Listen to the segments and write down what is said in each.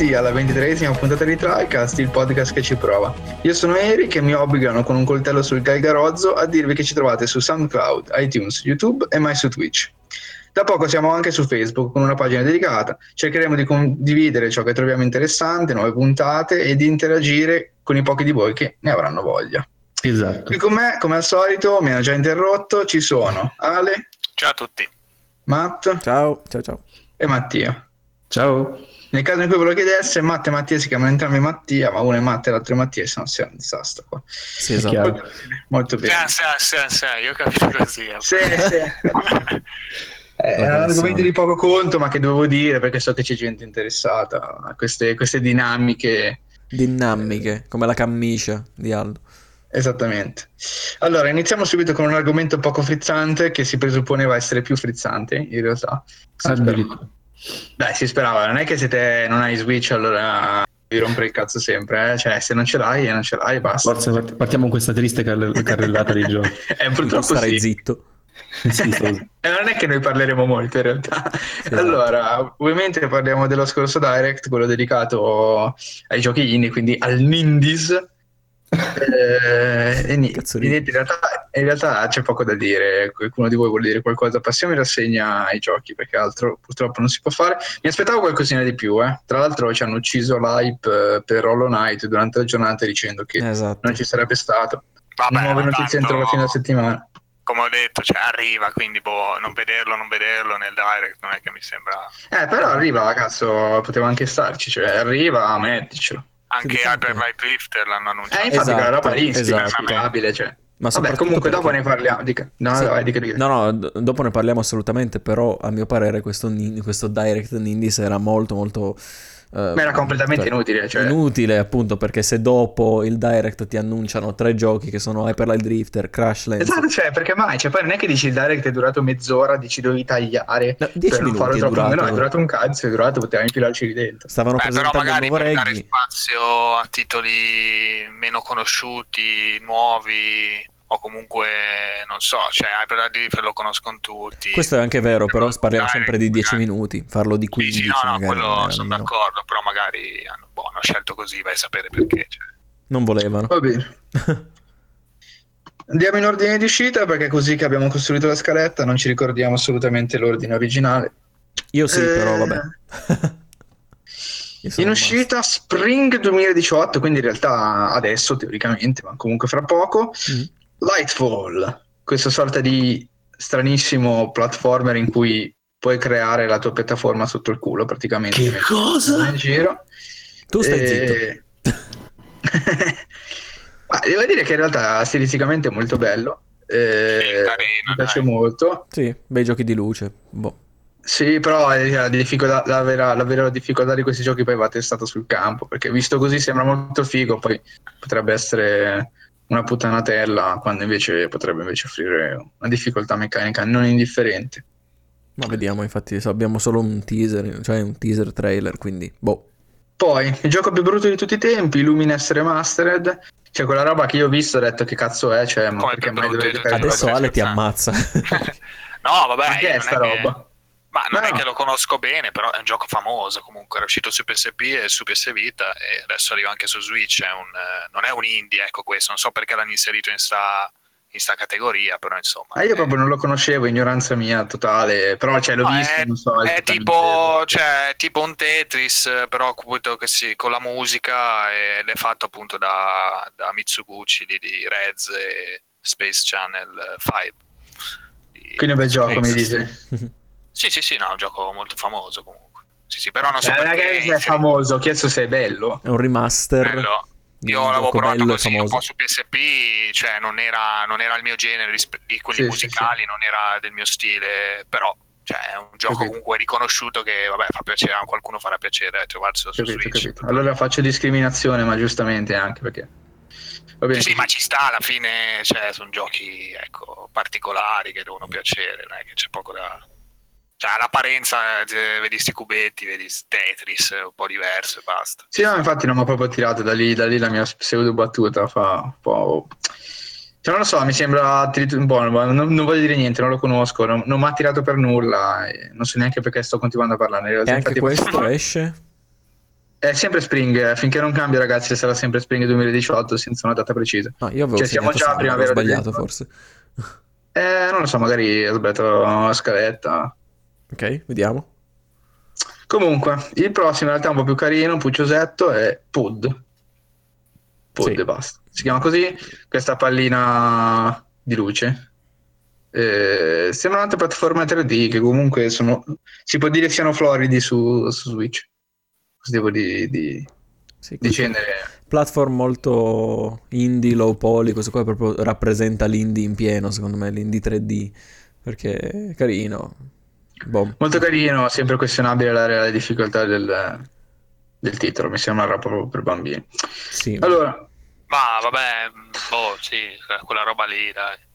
benvenuti alla ventitresima puntata di Tricast, il podcast che ci prova. Io sono Eric e mi obbligano con un coltello sul galgarozzo a dirvi che ci trovate su SoundCloud, iTunes, YouTube e mai su Twitch. Da poco siamo anche su Facebook con una pagina dedicata. Cercheremo di condividere ciò che troviamo interessante, nuove puntate e di interagire con i pochi di voi che ne avranno voglia. Esatto. Qui con me, come al solito, mi hanno già interrotto, ci sono Ale. Ciao a tutti. Matt. Ciao, ciao, ciao. E Mattia. Ciao. Nel caso in cui ve lo chiedesse, Matt e Mattia si chiamano entrambi Mattia, ma uno è Matt e l'altro è Mattia, se no sia un disastro qua. Sì, esatto. Molto bene. Sì, sì, sì, sì, io ho capito così. Sì, sì. Eh, è un argomento di poco conto, ma che dovevo dire perché so che c'è gente interessata a queste, queste dinamiche. Dinamiche, come la camicia di Aldo. Esattamente. Allora, iniziamo subito con un argomento poco frizzante che si presupponeva essere più frizzante, in realtà. Addirittura. Dai, si sperava, non è che se te non hai Switch allora devi rompere il cazzo sempre, eh? cioè se non ce l'hai non ce l'hai, basta. Forse part- partiamo con questa triste carre- carrellata di giochi. Eh, purtroppo starai sì. zitto. Sì, sto- E non è che noi parleremo molto in realtà. esatto. Allora, ovviamente parliamo dello scorso Direct, quello dedicato ai giochi indie, quindi al Nindies. Eh, e niente, in, realtà, in realtà c'è poco da dire. Qualcuno di voi vuole dire qualcosa? Passiamo in rassegna ai giochi, perché altro purtroppo non si può fare. Mi aspettavo qualcosina di più, eh. Tra l'altro ci hanno ucciso l'hype eh, per Hollow Knight durante la giornata dicendo che Esatto. non ci sarebbe stato. Vabbè, Nuove notizie entro la fine della settimana. Come ho detto, cioè, arriva, quindi boh, non vederlo, non vederlo nel direct non è che mi sembra... Eh, però arriva, cazzo, poteva anche starci, cioè arriva, metticelo. Anche Sì, Hyper sì. Light Drifter l'hanno annunciato. Eh, infatti, Esatto, quella roba è esatto. spiegabile, cioè. Ma Vabbè, comunque dopo perché- ne parliamo. Dica. No, Sì. vai, dica, dica. No, no, d- dopo ne parliamo assolutamente, però a mio parere questo, nin- questo Direct Nindies era molto molto... eh, Ma era completamente cioè, inutile, cioè. Inutile appunto perché se dopo il Direct ti annunciano tre giochi che sono Hyper Light Drifter, Crash Lands... Esatto, cioè, perché mai? Cioè, poi non è che dici il direct è durato mezz'ora, dici dovevi tagliare No, 10 per non farlo troppo. durato. No, è durato un cazzo, è durato, potevamo infilarci lì dentro. Stavano Beh, però magari per dare spazio a titoli meno conosciuti, nuovi, o comunque, non so, cioè Hyper Drifter lo conoscono tutti. Questo è anche vero, però parliamo sempre di 10 magari. minuti, farlo di Sì, 15 sì, no, no, magari. quello sono d'accordo, però magari hanno, boh, hanno scelto così, vai a sapere perché. Cioè. Non volevano. Va bene. Andiamo in ordine di uscita perché è così che abbiamo costruito la scaletta, non ci ricordiamo assolutamente l'ordine originale. Io sì, Eh, però vabbè. Sono In uscita Spring 2018, quindi in realtà adesso teoricamente, ma comunque fra poco, master. Lightfall, questa sorta di stranissimo platformer in cui puoi creare la tua piattaforma sotto il culo praticamente. Che cosa? In giro. Tu stai zitto. E- Ma devo dire che in realtà stilisticamente è molto bello. eh, carino, mi piace dai. molto. Sì, bei giochi di luce. Boh. Sì, però eh, la, difficoltà- la vera, la vera difficoltà di questi giochi poi va testato sul campo, perché visto così sembra molto figo, poi potrebbe essere una puttanatella, quando invece potrebbe invece offrire una difficoltà meccanica non indifferente. Ma vediamo, infatti, abbiamo solo un teaser, cioè un teaser trailer, quindi boh. Poi, il gioco più brutto di tutti i tempi, Lumines Remastered, cioè quella roba che io ho visto ho detto che cazzo è, cioè, ma Come perché mai i Adesso Ale ti scherzando? ammazza. no, vabbè, Ma che è sta che- roba? Ma non No, è no. che lo conosco bene, però è un gioco famoso comunque, era uscito su PSP e su PS Vita e adesso arriva anche su Switch, è un, eh, non è un indie, ecco questo, non so perché l'hanno inserito in sta, in sta categoria, però insomma... Ah, io è- proprio non lo conoscevo, ignoranza mia totale, però cioè, l'ho No, visto, è, non so. è tipo, cioè, tipo un Tetris, eh, però si- con la musica ed è fatto appunto da, da Mitsuguchi di, di Rez e Space Channel 5. Di- Quindi è un bel gioco, mi Space. Sì, sì, sì, no, è un gioco molto famoso comunque. Sì, sì, però non so Cioè, non è perché... che è famoso, ho chiesto se è bello. È un remaster. Bello. Io un l'avevo provato bello così un famoso. po' su PSP, cioè non era, non era il mio genere di quelli Sì, sì, musicali, non era del mio stile, però cioè, è un gioco Capito. comunque riconosciuto che vabbè, fa piacere, a qualcuno farà piacere trovarselo su Capito, Switch. capito. Allora faccio discriminazione, ma giustamente anche perché. Va bene. Sì, sì, ma ci sta alla fine, cioè, sono giochi ecco, particolari che devono piacere, non è che c'è poco da... Cioè, all'apparenza eh, vedi sti cubetti, vedi Tetris, è un po' diverso e basta. Sì, no, infatti non mi ha proprio tirato da lì, da lì la mia pseudo battuta fa un po'. Cioè, non lo so, mi sembra buono, ma non, non voglio dire niente, non lo conosco, non, non mi ha tirato per nulla, e non so neanche perché sto continuando a parlare. In realtà, E anche infatti, questo esce? È sempre Spring, eh, finché non cambia ragazzi sarà sempre Spring 2018 senza una data precisa. Ah, io avevo Cioè, siamo già a summer, ho primavera sbagliato forse. Eh, non lo so, magari ho sbagliato la scaletta. Ok, vediamo. Comunque, il prossimo in realtà è un po' più carino, un pucciosetto, è Pud. Pud Sì. e basta. Si chiama così, questa pallina di luce. Eh, sembra un'altra piattaforma 3D che comunque sono, si può dire siano floridi su, su Switch. Questo tipo di, di, Sì, di genere. Platform molto indie, low poly, questo qua proprio rappresenta l'indie in pieno, secondo me, l'indie 3D, perché è carino. Boh. Molto carino, sempre questionabile la reale difficoltà del, del titolo, mi sembra proprio per bambini. Sì. Allora, Ma vabbè, boh, sì, quella roba lì, dai.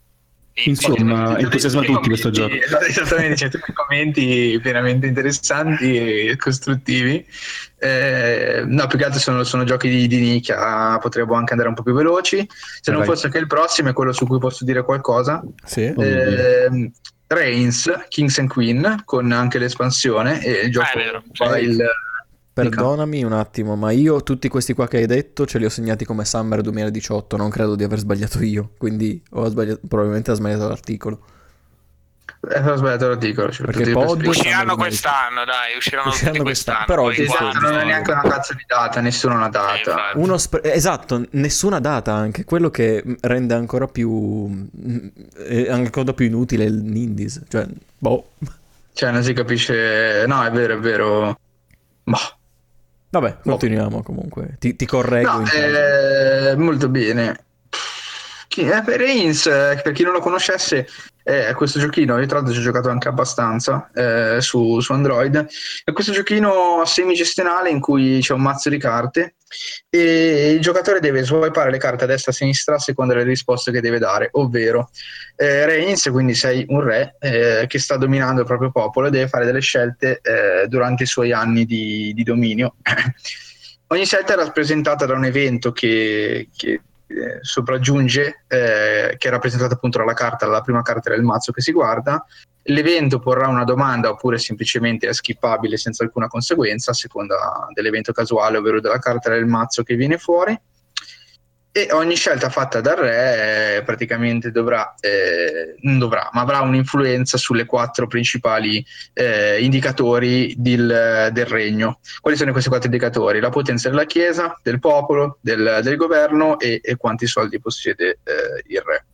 Insomma, entusiasma tutti questo gioco. Esattamente, c'è tutti i commenti veramente interessanti e costruttivi. Eh, no, più che altro sono, sono giochi di, di nicchia, potremmo anche andare un po' più veloci. Se non Vai. fosse che il prossimo è quello su cui posso dire qualcosa. Sì. Oh. Eh, Reigns, Kings and Queen, con anche l'espansione e il gioco Ah, è vero, sì. il... Perdonami un attimo, ma io tutti questi qua che hai detto ce li ho segnati come Summer 2018, non credo di aver sbagliato io, quindi ho sbagliato, probabilmente ho sbagliato l'articolo. Eh, ho sbagliato l'articolo. ce l'ho Perché per scritto. Usciranno quest'anno, dai, usciranno, Usciranno quest'anno, quest'anno. però poi Esatto, non è neanche una cazzo di data, nessuna una data. Uno sp- esatto, nessuna data anche, quello che rende ancora più mm, è ancora più inutile il Indies, cioè boh. Cioè, non si capisce. No, è vero, è vero. Boh. Vabbè, continuiamo comunque. Ti, ti correggo No, eh, molto bene. Eh, per Reigns, eh, per chi non lo conoscesse, è questo giochino. Io, tra l'altro, ci ho giocato anche abbastanza eh, su, su Android. È questo giochino semigestionale in cui c'è un mazzo di carte e il giocatore deve swipare le carte a destra e a sinistra a seconda delle risposte che deve dare, ovvero eh, Reigns, quindi sei un re eh, che sta dominando il proprio popolo e deve fare delle scelte eh, durante i suoi anni di, di dominio. Ogni scelta è rappresentata da un evento che, che, eh, sopraggiunge, eh, che è rappresentato appunto dalla carta, la prima carta del mazzo che si guarda. L'evento porrà una domanda oppure semplicemente è skippabile senza alcuna conseguenza a seconda dell'evento casuale, ovvero della carta del mazzo che viene fuori. E ogni scelta fatta dal re eh, praticamente dovrà, eh, non dovrà, ma avrà un'influenza sulle quattro principali eh, indicatori del, del regno. Quali sono questi quattro indicatori? La potenza della Chiesa, del popolo, del, del governo e, e quanti soldi possiede eh, il re.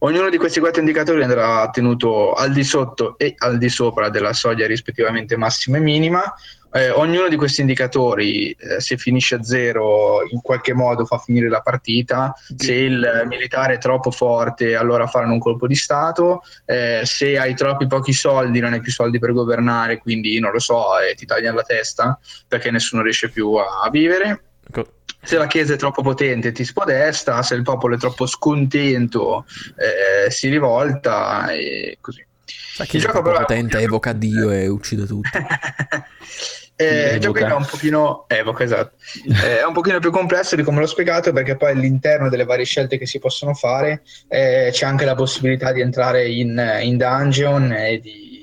Ognuno di questi quattro indicatori andrà tenuto al di sotto e al di sopra della soglia rispettivamente massima e minima. Eh, ognuno di questi indicatori, eh, se finisce a zero, in qualche modo fa finire la partita. Se il militare è troppo forte, allora faranno un colpo di Stato. Eh, se hai troppi pochi soldi, non hai più soldi per governare, quindi non lo so, eh, ti tagliano la testa perché nessuno riesce più a, a vivere. Ecco, Se la Chiesa è troppo potente ti spodesta, se il popolo è troppo scontento eh, si rivolta e così. Il gioco gioco però- potente evoca Dio e uccide tutti. Eh, gioco è un pochino evoca, esatto. Eh, è un pochino più complesso di come l'ho spiegato perché poi all'interno delle varie scelte che si possono fare eh, c'è anche la possibilità di entrare in, in dungeon e di,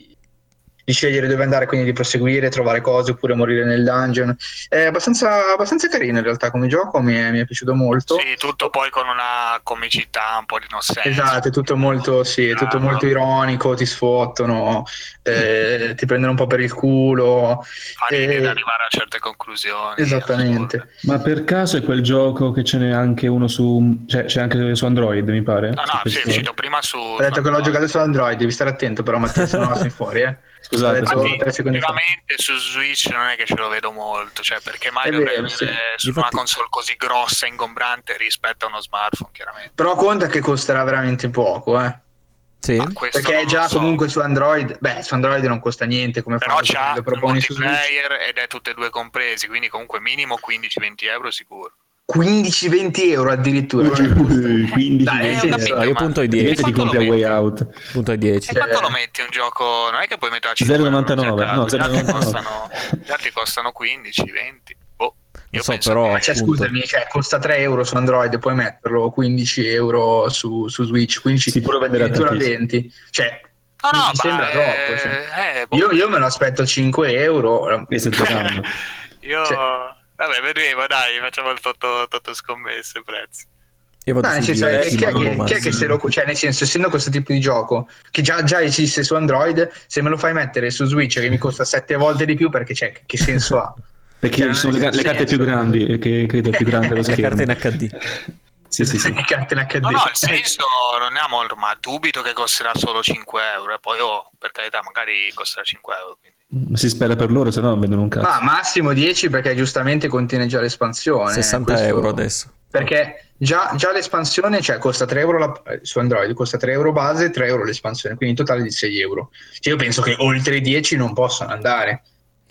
di scegliere dove andare, quindi di proseguire, trovare cose oppure morire nel dungeon. È abbastanza, abbastanza carino in realtà come gioco, mi è, mi è piaciuto molto. Sì, tutto poi con una comicità, un po' di innocenza. Esatto, è tutto molto, sì, è tutto Bravo. molto ironico, ti sfottono, eh, ti prendono un po' per il culo. Fa ridere eh, ad arrivare a certe conclusioni. Esattamente. assurde. Ma per caso è quel gioco che ce n'è anche uno su... cioè c'è anche su Android, mi pare? No, no, sì, è uscito prima su... Ho detto che l'ho giocato su Android, devi stare attento però Mattia, se no la sei fuori, eh. Scusate, scusate. tre secondi fa. Veramente su Switch non è che ce lo vedo molto, cioè perché mai vero, avere sì. su Infatti- una console così grossa e ingombrante rispetto a uno smartphone, chiaramente. Però conta che costerà veramente poco, eh. Sì? Perché è già so. comunque su Android, beh, su Android non costa niente come Però c'ha lo il proponi su Switch. ed è tutte e due compresi, quindi comunque minimo 15-20 euro sicuro. 15-20 euro addirittura. Cioè, Uh, quindi Dai, Eh, sì, capito, No, io punto ai e 10. Invece ti compri a lo Way metti? Out. Punto ai 10. E Cioè- quanto lo metti un gioco? Non è che puoi 5 0,99, euro, no, gli altri 0,99. costano, gli altri costano 15, 20. Boh, io so, penso però- che- Cioè, scusami, cioè, costa 3 euro su Android, puoi metterlo 15 euro su, su Switch, 15 Si può vendere a addirittura tantissimo. 20. Cioè, No, no, mi sembra eh, troppo. cioè. eh, boh. Io, io me lo aspetto 5 euro. Giocando. Io Cioè- Vabbè, vedremo, dai, facciamo il toto, toto scommesse prezzi. Io vado No, nel senso, eh, chi, è mai- chi è che se lo cioè nel senso essendo questo tipo di gioco che già, già esiste su Android se me lo fai mettere su Switch che mi costa sette volte di più perché c'è che senso ha Perché Cioè, ci sono le, le carte più grandi, e che credo più grande lo Le schermo. carte in HD. Sì, sì, sì. No, no, il senso non è molto, ma dubito che costerà solo 5 euro. E poi, oh, per carità, magari costerà 5 euro. quindi. Ma si spera per loro, se no non vendono un cazzo. ma massimo 10 perché giustamente contiene già l'espansione 60 questo- euro adesso. perché già, già l'espansione cioè costa 3 euro la- eh, su Android costa 3 euro base 3 euro l'espansione quindi in totale di 6 euro cioè, io penso che oltre i 10 non possano andare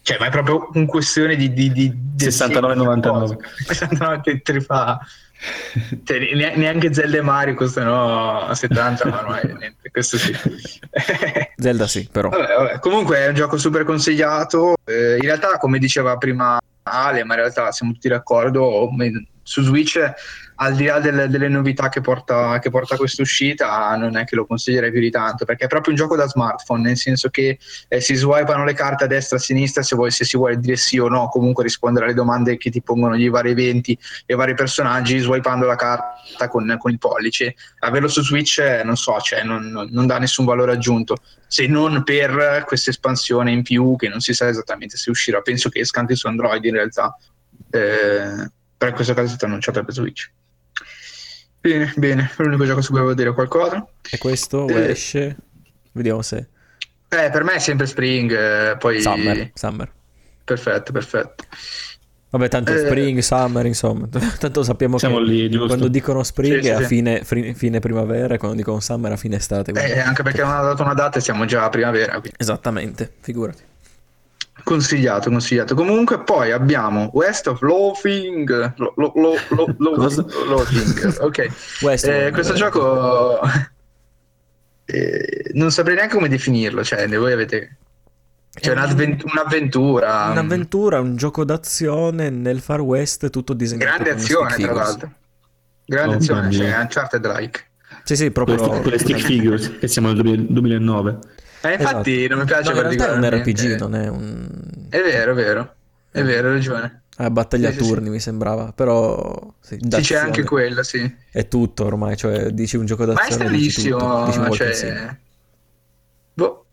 cioè ma è proprio un questione di, di, di, di 69,99. 69 che fa cioè, ne- neanche Zelda e Mario costano a 70 ma ormai niente, questo sì Zelda sì, però. Vabbè, vabbè. Comunque è un gioco super consigliato. Eh, in realtà, come diceva prima Ale, ma in realtà siamo tutti d'accordo, su Switch, al di là delle, delle novità che porta, che porta questa uscita, non è che lo consiglierei più di tanto, perché è proprio un gioco da smartphone, nel senso che eh, si swipano le carte a destra e a sinistra se, vuoi- se si vuole dire sì o no, comunque rispondere alle domande che ti pongono i vari eventi e i vari personaggi, swipando la carta con, con il pollice. Averlo su Switch, eh, non so, cioè, non- non- non dà nessun valore aggiunto se non per questa espansione in più che non si sa esattamente se uscirà. Penso che esca anche su Android in realtà, eh, però in questo caso è stato annunciato per Switch. Bene, bene, è l'unico gioco su cui avevo dire qualcosa. E questo Eh. esce. Vediamo se. Eh, per me è sempre Spring, eh, poi... Summer. Summer. Perfetto, perfetto. Vabbè, tanto Eh. spring, summer, insomma. Tanto sappiamo Siamo che lì, quando dicono spring Sì, sì, è a sì. fine, fri- fine primavera e quando dicono summer è a fine estate. quindi- Eh, anche perché non ha dato una data e siamo già a primavera. quindi. Esattamente, figurati. Consigliato, consigliato. Comunque poi abbiamo West of Loafing. Lo, lo, lo, lo, lo- Cosa? Loafing, ok. Eh, questo eh. gioco eh, non saprei neanche come definirlo. Cioè, voi avete. C'è È un- un'avvent- un'avventura. Un'avventura, un gioco d'azione nel Far West, tutto disegnato Grande azione, tra l'altro. Grande Oh, azione, cioè. Uncharted-like. Sì, sì, proprio. quelle stick figures, che siamo nel 2000 2009. Eh, infatti Esatto. non mi piace No, in realtà è un particolarmente. RPG, non è un... È vero, è vero. È vero, hai ragione. Ah, battaglia a Sì, sì, turni mi sembrava, però... Sì, Sì, c'è d'azione. anche quello, sì. È tutto ormai, cioè dici un gioco Ma è d'azione dici tutto, stranissimo, dici cioè... Boh.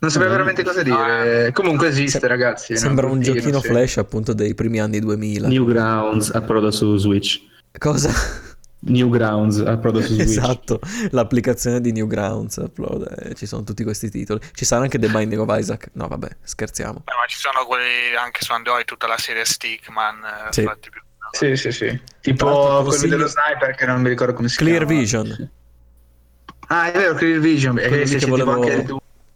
Non sapevo Mm. veramente cosa dire. Comunque esiste, Sem- ragazzi. Sembra un bruttino, giochino sì. flash appunto dei primi anni 2000. Newgrounds approda su Switch. Cosa? Newgrounds approda su Switch. esatto, l'applicazione di Newgrounds upload, eh, ci sono tutti questi titoli. Ci sarà anche The Binding of Isaac. No, vabbè, scherziamo. Beh, ma ci sono quelli anche su Android, tutta la serie Stickman. eh, Sì. fatti più- Sì, sì, sì. Tipo quello consiglio- dello sniper che non mi ricordo come si Clear chiama. Vision, Ah, è vero, Clear Vision. Quello Eh, lì che volevo- anche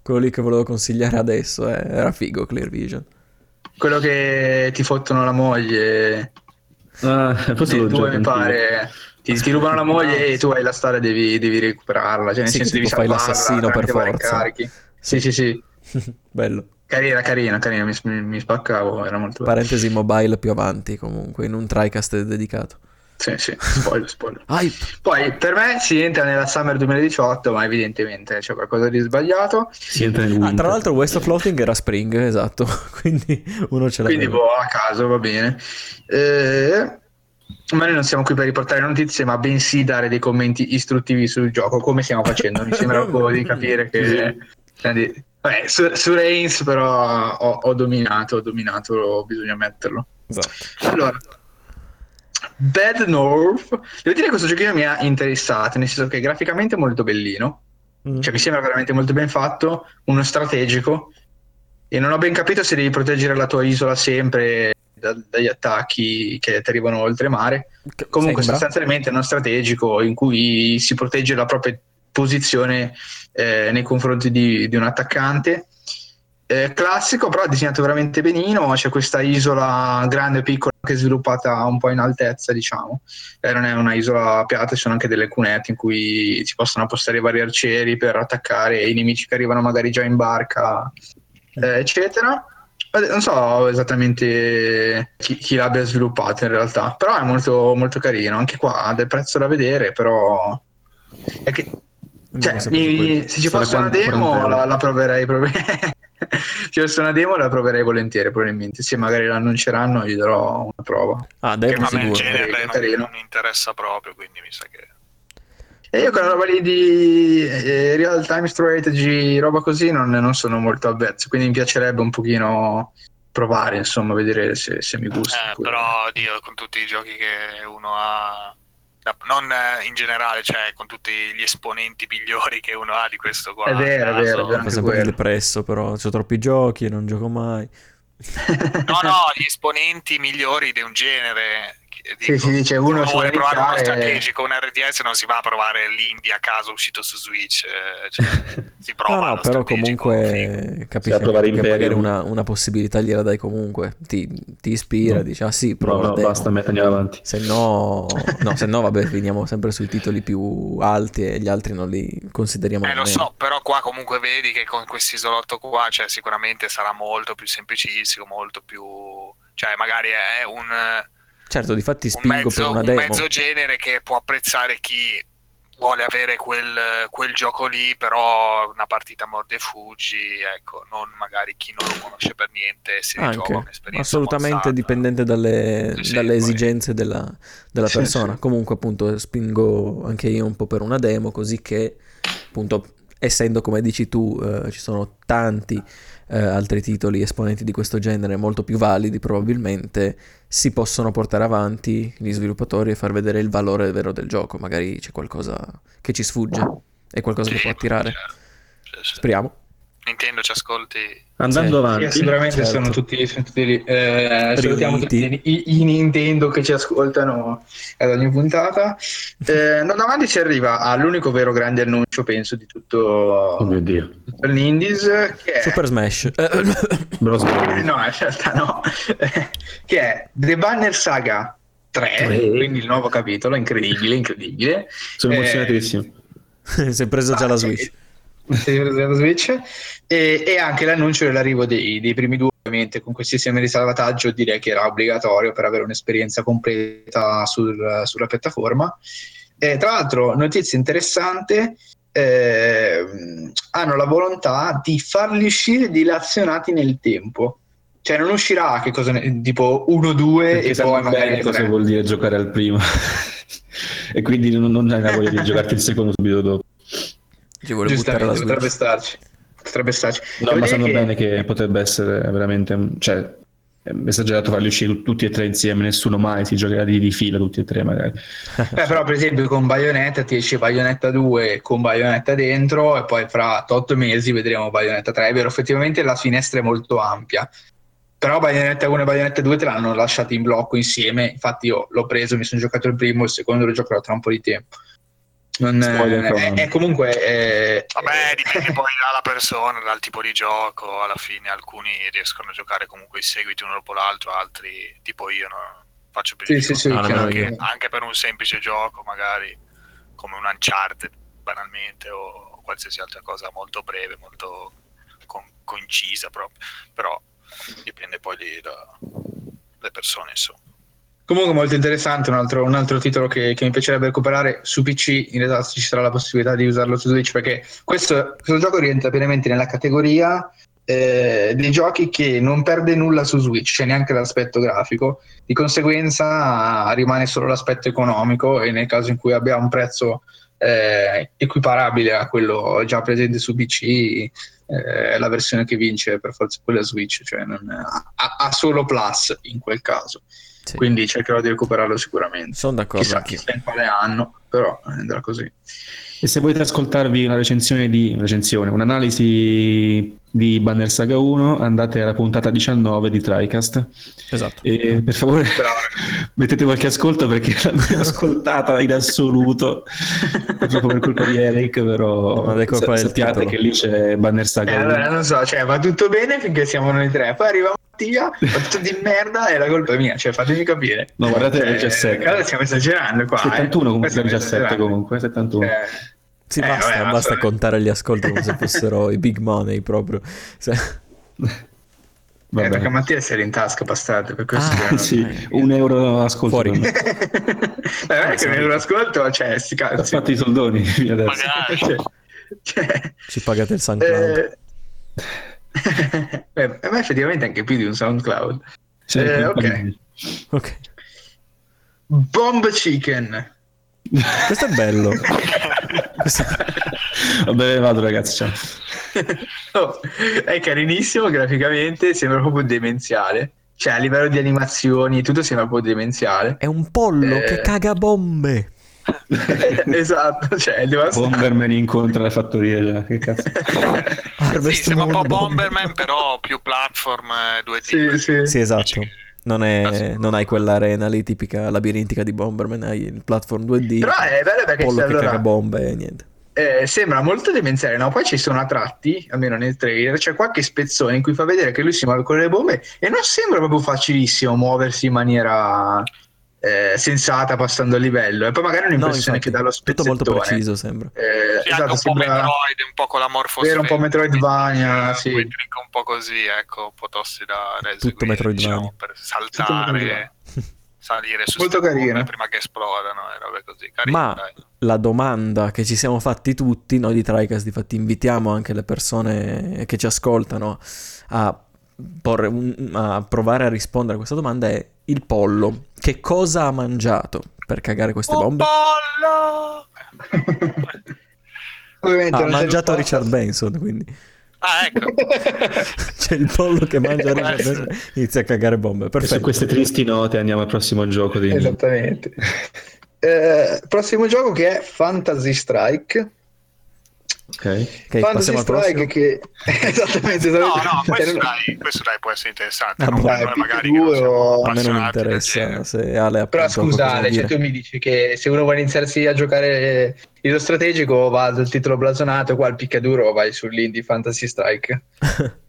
quello lì che volevo consigliare adesso, eh, era figo Clear Vision. Quello che ti fottono la moglie. Ah, forse due gioco mi pare. Ti, ti rubano la moglie e tu hai la storia, devi, devi recuperarla. Cioè, nel Sì, senso, che devi tipo fai l'assassino per forza. Sì, sì, sì. Bello. Carina, carina, carina. Mi, mi- spaccavo, era molto bello. Parentesi mobile più avanti comunque, in un tricast dedicato. Sì, sì, spoiler, spoiler. Poi per me si entra nella Summer 2018, ma evidentemente c'è qualcosa di sbagliato. Si entra nel Ah, tra l'altro West of Floating era Spring, esatto, quindi uno ce l'aveva. Quindi, boh, a caso va bene. Eh, ma noi non siamo qui per riportare notizie, ma bensì dare dei commenti istruttivi sul gioco, come stiamo facendo. Mi sembra un po' di capire che. Quindi, vabbè, su, su Reigns, però ho, ho dominato, ho dominato, bisogna metterlo. Esatto. Allora, Bad North, devo dire che questo giochino mi ha interessato, nel senso che graficamente è molto bellino, Mm. cioè mi sembra veramente molto ben fatto, uno strategico, e non ho ben capito se devi proteggere la tua isola sempre da- dagli attacchi che ti arrivano oltremare. Che- Comunque sembra. sostanzialmente è uno strategico in cui si protegge la propria posizione eh, nei confronti di, di un attaccante. Eh, classico, però disegnato veramente benino. C'è questa isola grande e piccola che è sviluppata un po' in altezza, diciamo. Eh, non è una isola piatta, ci sono anche delle cunette in cui si possono appostare vari arcieri per attaccare i nemici che arrivano magari già in barca, eh, eccetera. Non so esattamente chi, chi l'abbia sviluppato in realtà, però è molto, molto carino. Anche qua ha del prezzo da vedere, però è che cioè, se mi- se ci fosse una 40 demo la, la proverei. proverei. Se fosse una demo la proverei volentieri, probabilmente. Se magari l'annunceranno gli darò una prova. Ah, Che demo a me il sicuro. genere non, non interessa proprio, quindi mi sa che... E io con la roba lì di eh, real time strategy, roba così, non, non sono molto avvezzo, quindi mi piacerebbe un pochino provare, insomma, vedere se, se mi gusta. Eh, però, Dio, con tutti i giochi che uno ha... da- Non eh, in generale, cioè con tutti gli esponenti migliori che uno ha di questo qua. È vero, è vero, è vero. Fa sempre quello. il presso, però c'ho troppi giochi e non gioco mai. No, no, gli esponenti migliori di un genere. Sì, dico, si dice, uno vuole provare uno strategico, un RTS non si va a provare l'indie a caso uscito su Switch. eh, cioè, si prova No, no, però comunque capisci che magari una, una possibilità gliela dai comunque. Ti, ti ispira, No. dici, ah sì, No, prova no, demo. basta, me andiamo avanti. Se no, no, se no, vabbè, finiamo sempre sui titoli più alti e gli altri non li consideriamo Eh, lo so, però qua comunque vedi che con questo isolotto qua, cioè, sicuramente sarà molto più semplicissimo, molto più... Cioè, magari è un, Certo, difatti un, spingo mezzo, per una un demo. mezzo genere che può apprezzare chi vuole avere quel, quel gioco lì, però una partita morde e fuggi, ecco, non magari chi non lo conosce per niente si Anche, un'esperienza assolutamente mozzata. dipendente dalle, Sì, sì, dalle poi- esigenze della, della Sì, persona. sì. Comunque, appunto, spingo anche io un po' per una demo, così che, appunto, essendo come dici tu, eh, ci sono tanti eh, altri titoli esponenti di questo genere molto più validi, probabilmente si possono portare avanti gli sviluppatori e far vedere il valore vero del gioco. Magari c'è qualcosa che ci sfugge, è qualcosa Sì, che può attirare. Speriamo. Nintendo ci ascolti. Andando Sì. avanti, Sì, sicuramente certo. sono tutti, sono tutti lì. Eh, salutiamo tutti i, i Nintendo che ci ascoltano ad ogni puntata. Eh, andando avanti si arriva all'unico vero grande annuncio, penso, di tutto, oh mio dio, tutto l'Indies, che è... Super Smash. No, in realtà no. che è The Banner Saga 3, Tre. quindi il nuovo capitolo, incredibile, incredibile. sono Eh, emozionatissimo. si è preso già la Switch. Switch. E, e anche l'annuncio dell'arrivo dei, dei primi due, ovviamente, con questi sistemi di salvataggio direi che era obbligatorio per avere un'esperienza completa sul- sulla piattaforma. E, tra l'altro, notizia interessante, ehm, hanno la volontà di farli uscire dilazionati nel tempo. Cioè non uscirà che cosa ne- tipo 1-2 Perché e poi magari cosa tre. vuol dire giocare al primo. e quindi non, non hai la voglia di giocarti il secondo subito dopo. Ci vuole buttare la Giustamente, potrebbe starci. Potrebbe starci. No, ma sanno che- bene che potrebbe essere veramente, cioè, è esagerato farli uscire tu- tutti e tre insieme, nessuno mai si giocherà di, di fila tutti e tre magari. Beh, però per esempio con Bayonetta ti esce Bayonetta 2 con Bayonetta dentro e poi fra 8 mesi vedremo Bayonetta 3. È vero, effettivamente la finestra è molto ampia. Però Bayonetta 1 e Bayonetta 2 te l'hanno lasciati in blocco insieme. Infatti io l'ho preso, mi sono giocato il primo, il secondo lo giocherò tra un po' di tempo. Non, è, è comunque... è- Vabbè, dipende poi dalla persona, dal tipo di gioco. Alla fine alcuni riescono a giocare comunque i seguiti uno dopo l'altro, altri tipo io no? faccio più Sì, di sì, sì, anche, anche per un semplice gioco, magari come un Uncharted banalmente o qualsiasi altra cosa molto breve, molto con- concisa proprio. Però dipende poi dalle persone, insomma. Comunque molto interessante, un altro, un altro titolo che, che mi piacerebbe recuperare. Su PC, in realtà ci sarà la possibilità di usarlo su Switch perché questo, questo gioco rientra pienamente nella categoria eh, dei giochi che non perde nulla su Switch, cioè neanche l'aspetto grafico, di conseguenza rimane solo l'aspetto economico e nel caso in cui abbia un prezzo eh, equiparabile a quello già presente su PC eh, la versione che vince per forza quella Switch, cioè non- ha, ha solo plus in quel caso Sì. quindi cercherò di recuperarlo sicuramente. Sono d'accordo Chissà, chissà in quale anno, però andrà così. E se volete ascoltarvi una recensione di recensione, un'analisi di Banner Saga 1, andate alla puntata 19 di TriCast. Esatto. E per favore Bravo. mettete qualche ascolto perché l'ho ascoltata in assoluto proprio per colpa di Eric però Ma è colpa del sappiate titolo. che lì c'è Banner Eh, Saga 1 allora, non so, cioè, va tutto bene finché siamo noi tre, poi arriva Mattia, fa tutto di merda e la colpa è mia, cioè fatemi capire. no guardate Cioè, il 17 Allora stiamo esagerando qua. 71 eh. comunque Stiamo 17 esagerando. comunque 71 Eh, Sì, Eh, basta, vabbè, basta contare gli ascolti come se fossero i big money proprio. Eh, Vabbè. perché Mattia si era in tasca, bastardo, per questo Ah, sì, un euro ascolto Fuori. Beh, guarda che me lo ascolto, cioè, sti ho cazzi. fatto i soldoni adesso. Cioè, cioè, Ci pagate il SoundCloud. Eh, Beh, a me effettivamente anche più di un SoundCloud. Sì, Eh, ok. Ok. Bomb Chicken. Questo è bello. Questo- Vabbè, vado ragazzi, ciao. Oh, è carinissimo graficamente, sembra proprio demenziale. Cioè, a livello di animazioni e tutto sembra proprio demenziale. È un pollo Eh. che caga bombe. esatto, cioè, è devastante. Bomberman incontra la fattoria, cioè, che cazzo. Sì, sembra un po'. Bomberman, però più platform eh, 2D. Sì, sì. Sì, esatto. Non, è- non hai quell'arena lì tipica labirintica di Bomberman, hai il platform 2D. Però è bello perché pollo che allora, caga bombe e niente. eh, sembra molto demenziale, no? Poi ci sono a tratti, almeno nel trailer, c'è qualche spezzone in cui fa vedere che lui si muove con le bombe e non sembra proprio facilissimo muoversi in maniera eh, sensata passando il livello. E poi magari è No, un'impressione infatti, che dà lo tutto molto spezzettone. preciso sembra. Eh, Sì, anche esatto, un po' sembra... Metroid, un po' con la morfosfera. Vero, un po' Metroidvania, sì. un po' così, ecco, un po' tossi da, da Tutto eseguire, Metroidvania. diciamo, per Tutto saltare, Metroidvania. salire su Molto carino. prima che esplodano e robe così. Carino, Ma dai. la domanda che ci siamo fatti tutti, noi di TriCast, difatti invitiamo anche le persone che ci ascoltano a, porre un- a provare a rispondere a questa domanda è il pollo. Che cosa ha mangiato per cagare queste Un bombe? pollo! Ovviamente Ha mangiato risposta. Richard Benson, quindi Ah, ecco. c'è il pollo che mangia Richard. Benson inizia a cagare bombe. E su Perfetto. queste tristi note andiamo al prossimo gioco di... Esattamente. Eh, prossimo gioco che è Fantasy Strike. Ok. Ok, Fantasy passiamo al Strike che esattamente No, esattamente. no, questo Era- dai, questo dai può essere interessante. Ah, non Dai, magari più che non due o- A me non interessa se Ale Però appunto scusa qualcosa da Ale, cioè tu mi dici che se uno vuole iniziarsi a giocare lo strategico va sul titolo blasonato, qua al piccaduro vai sull'Indie Fantasy Strike.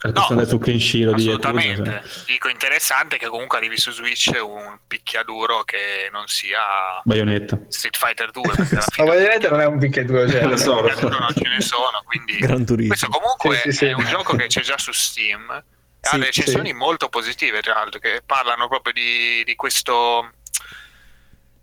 Andare su Kenshiro di Assolutamente. Yakuza, Dico interessante che comunque arrivi su Switch un picchiaduro che non sia Bayonetta. Street Fighter 2. Perché alla Ma ovviamente non è un piccaduro, cioè. Lo so, lo so. picchiaduro non ce ne sono, quindi Gran turismo. questo comunque Sì, sì, sì. è un gioco che c'è già su Steam. e Sì, ha recensioni sì. molto positive, tra l'altro, che parlano proprio di, di questo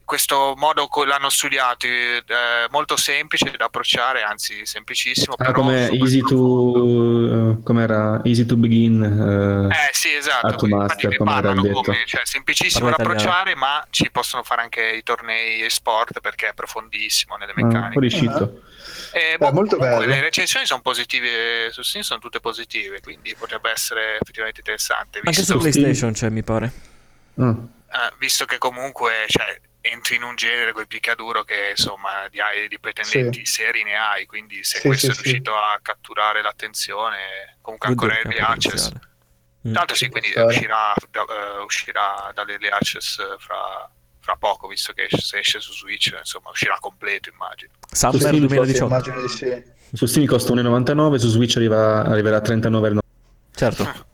questo modo co- l'hanno studiato eh, molto semplice da approcciare anzi semplicissimo Ah, come easy to... com'era? Easy to begin. eh, Eh sì, esatto. Master, ne come parlano detto. come, cioè, semplicissimo Parla da italiano. approcciare, ma ci possono fare anche i tornei e sport perché è profondissimo nelle ah, meccaniche. riuscito. E, Beh, molto comunque bello. Le recensioni sono positive su Steam, sono tutte positive, quindi potrebbe essere effettivamente interessante. Anche su PlayStation c'è, mi pare. Ah, eh, visto che comunque cioè, entri in un genere quel picchiaduro che insomma di, di pretendenti seri ne hai, quindi se Sì, questo sì, è sì. riuscito a catturare l'attenzione, comunque ancora dire early access. Mm. L'altro sì, quindi uscirà, da- eh, uscirà dall'early access fra, fra poco, visto che esce- se esce su Switch, insomma, uscirà completo, immagino. Summer Sì, sì, 2018. Immagino di sì. Su Steam costa 1,99, su Switch arriva, arriverà a 39,99. Certo.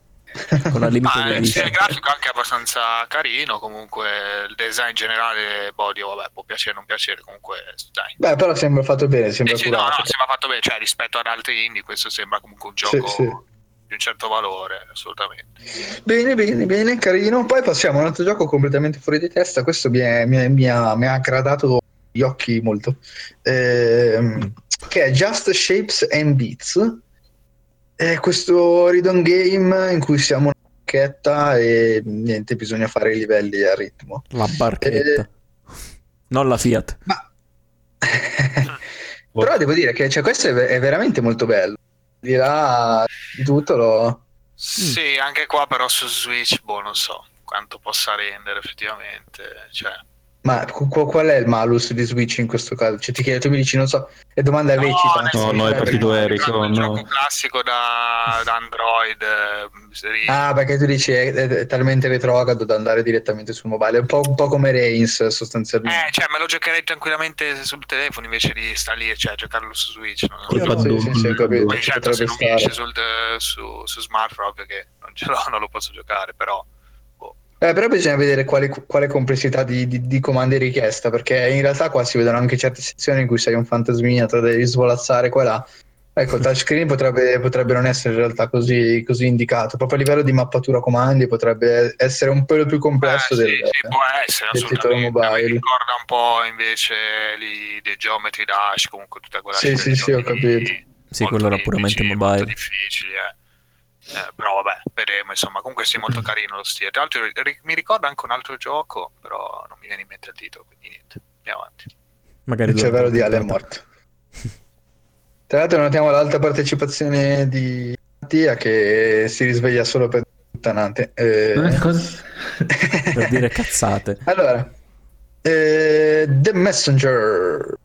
Con la limited Ma il edition. stile grafico è anche abbastanza carino, comunque il design generale, body, vabbè, può piacere o non piacere, comunque dai. Beh, però sembra fatto bene, sembra Sì, sì, no, no, sembra fatto bene, cioè rispetto ad altri indie questo sembra comunque un Sì, gioco sì. di un certo valore, assolutamente. Bene, bene, bene, carino. Poi passiamo a un altro gioco completamente fuori di testa. Questo mi, è- mi è- mi ha, mi ha aggradato gli occhi molto. Ehm, che è Just Shapes and Beats. È questo read-on game in cui siamo una barchetta e niente, bisogna fare i livelli a ritmo. La barchetta. Non la Fiat. Ma... Però devo dire che cioè, questo è, è veramente molto bello. Di là di tutto lo... Sì, anche qua però su Switch, boh, non so quanto possa rendere effettivamente, cioè... Ma qu- qu- qual è il malus di Switch in questo caso? Cioè, ti chiedo, tu mi dici, non so, è domanda lecita. nel No, no, è che partito è Eric, un oh, no. gioco classico da, da Android, eh, Ah, perché tu dici è, è talmente retrogrado da andare direttamente sul mobile, è un po', un po' come Reigns sostanzialmente. Eh, cioè, me lo giocherei tranquillamente sul telefono invece di stare lì, cioè, giocarlo su Switch. non- Col Sì, paddone. sì, sì, ho capito. Poi certo, se non mi esce sul, eh, su, su smartphone, ovvio che non ce l'ho, non lo posso giocare, però... Eh, però bisogna vedere quale, quale complessità di, di- di comandi è richiesta, perché in realtà qua si vedono anche certe sezioni in cui sei un fantasmina, te devi svolazzare qua e là. Ecco, il touchscreen potrebbe, potrebbe non essere in realtà così, così indicato, proprio a livello di mappatura comandi potrebbe essere un pelo più complesso Eh, del, sì, sì, può essere del titolo assolutamente. Mi mobile. ricorda un po' invece lì dei Geometry Dash, comunque tutta quella Sì, serie sì, di sì, ho capito. Sì, quello era puramente mobile. Molto difficili, eh. Eh, però vabbè, vedremo, insomma, comunque sì, molto carino lo stile. Tra l'altro ri- mi ricorda anche un altro gioco, però non mi viene in mente il titolo, quindi niente, andiamo avanti. Magari Il cervello di Ale è morto. Tra l'altro notiamo l'alta partecipazione di Mattia che si risveglia solo per puttanate. Eh, cosa? Per dire cazzate. allora, eh, The Messenger.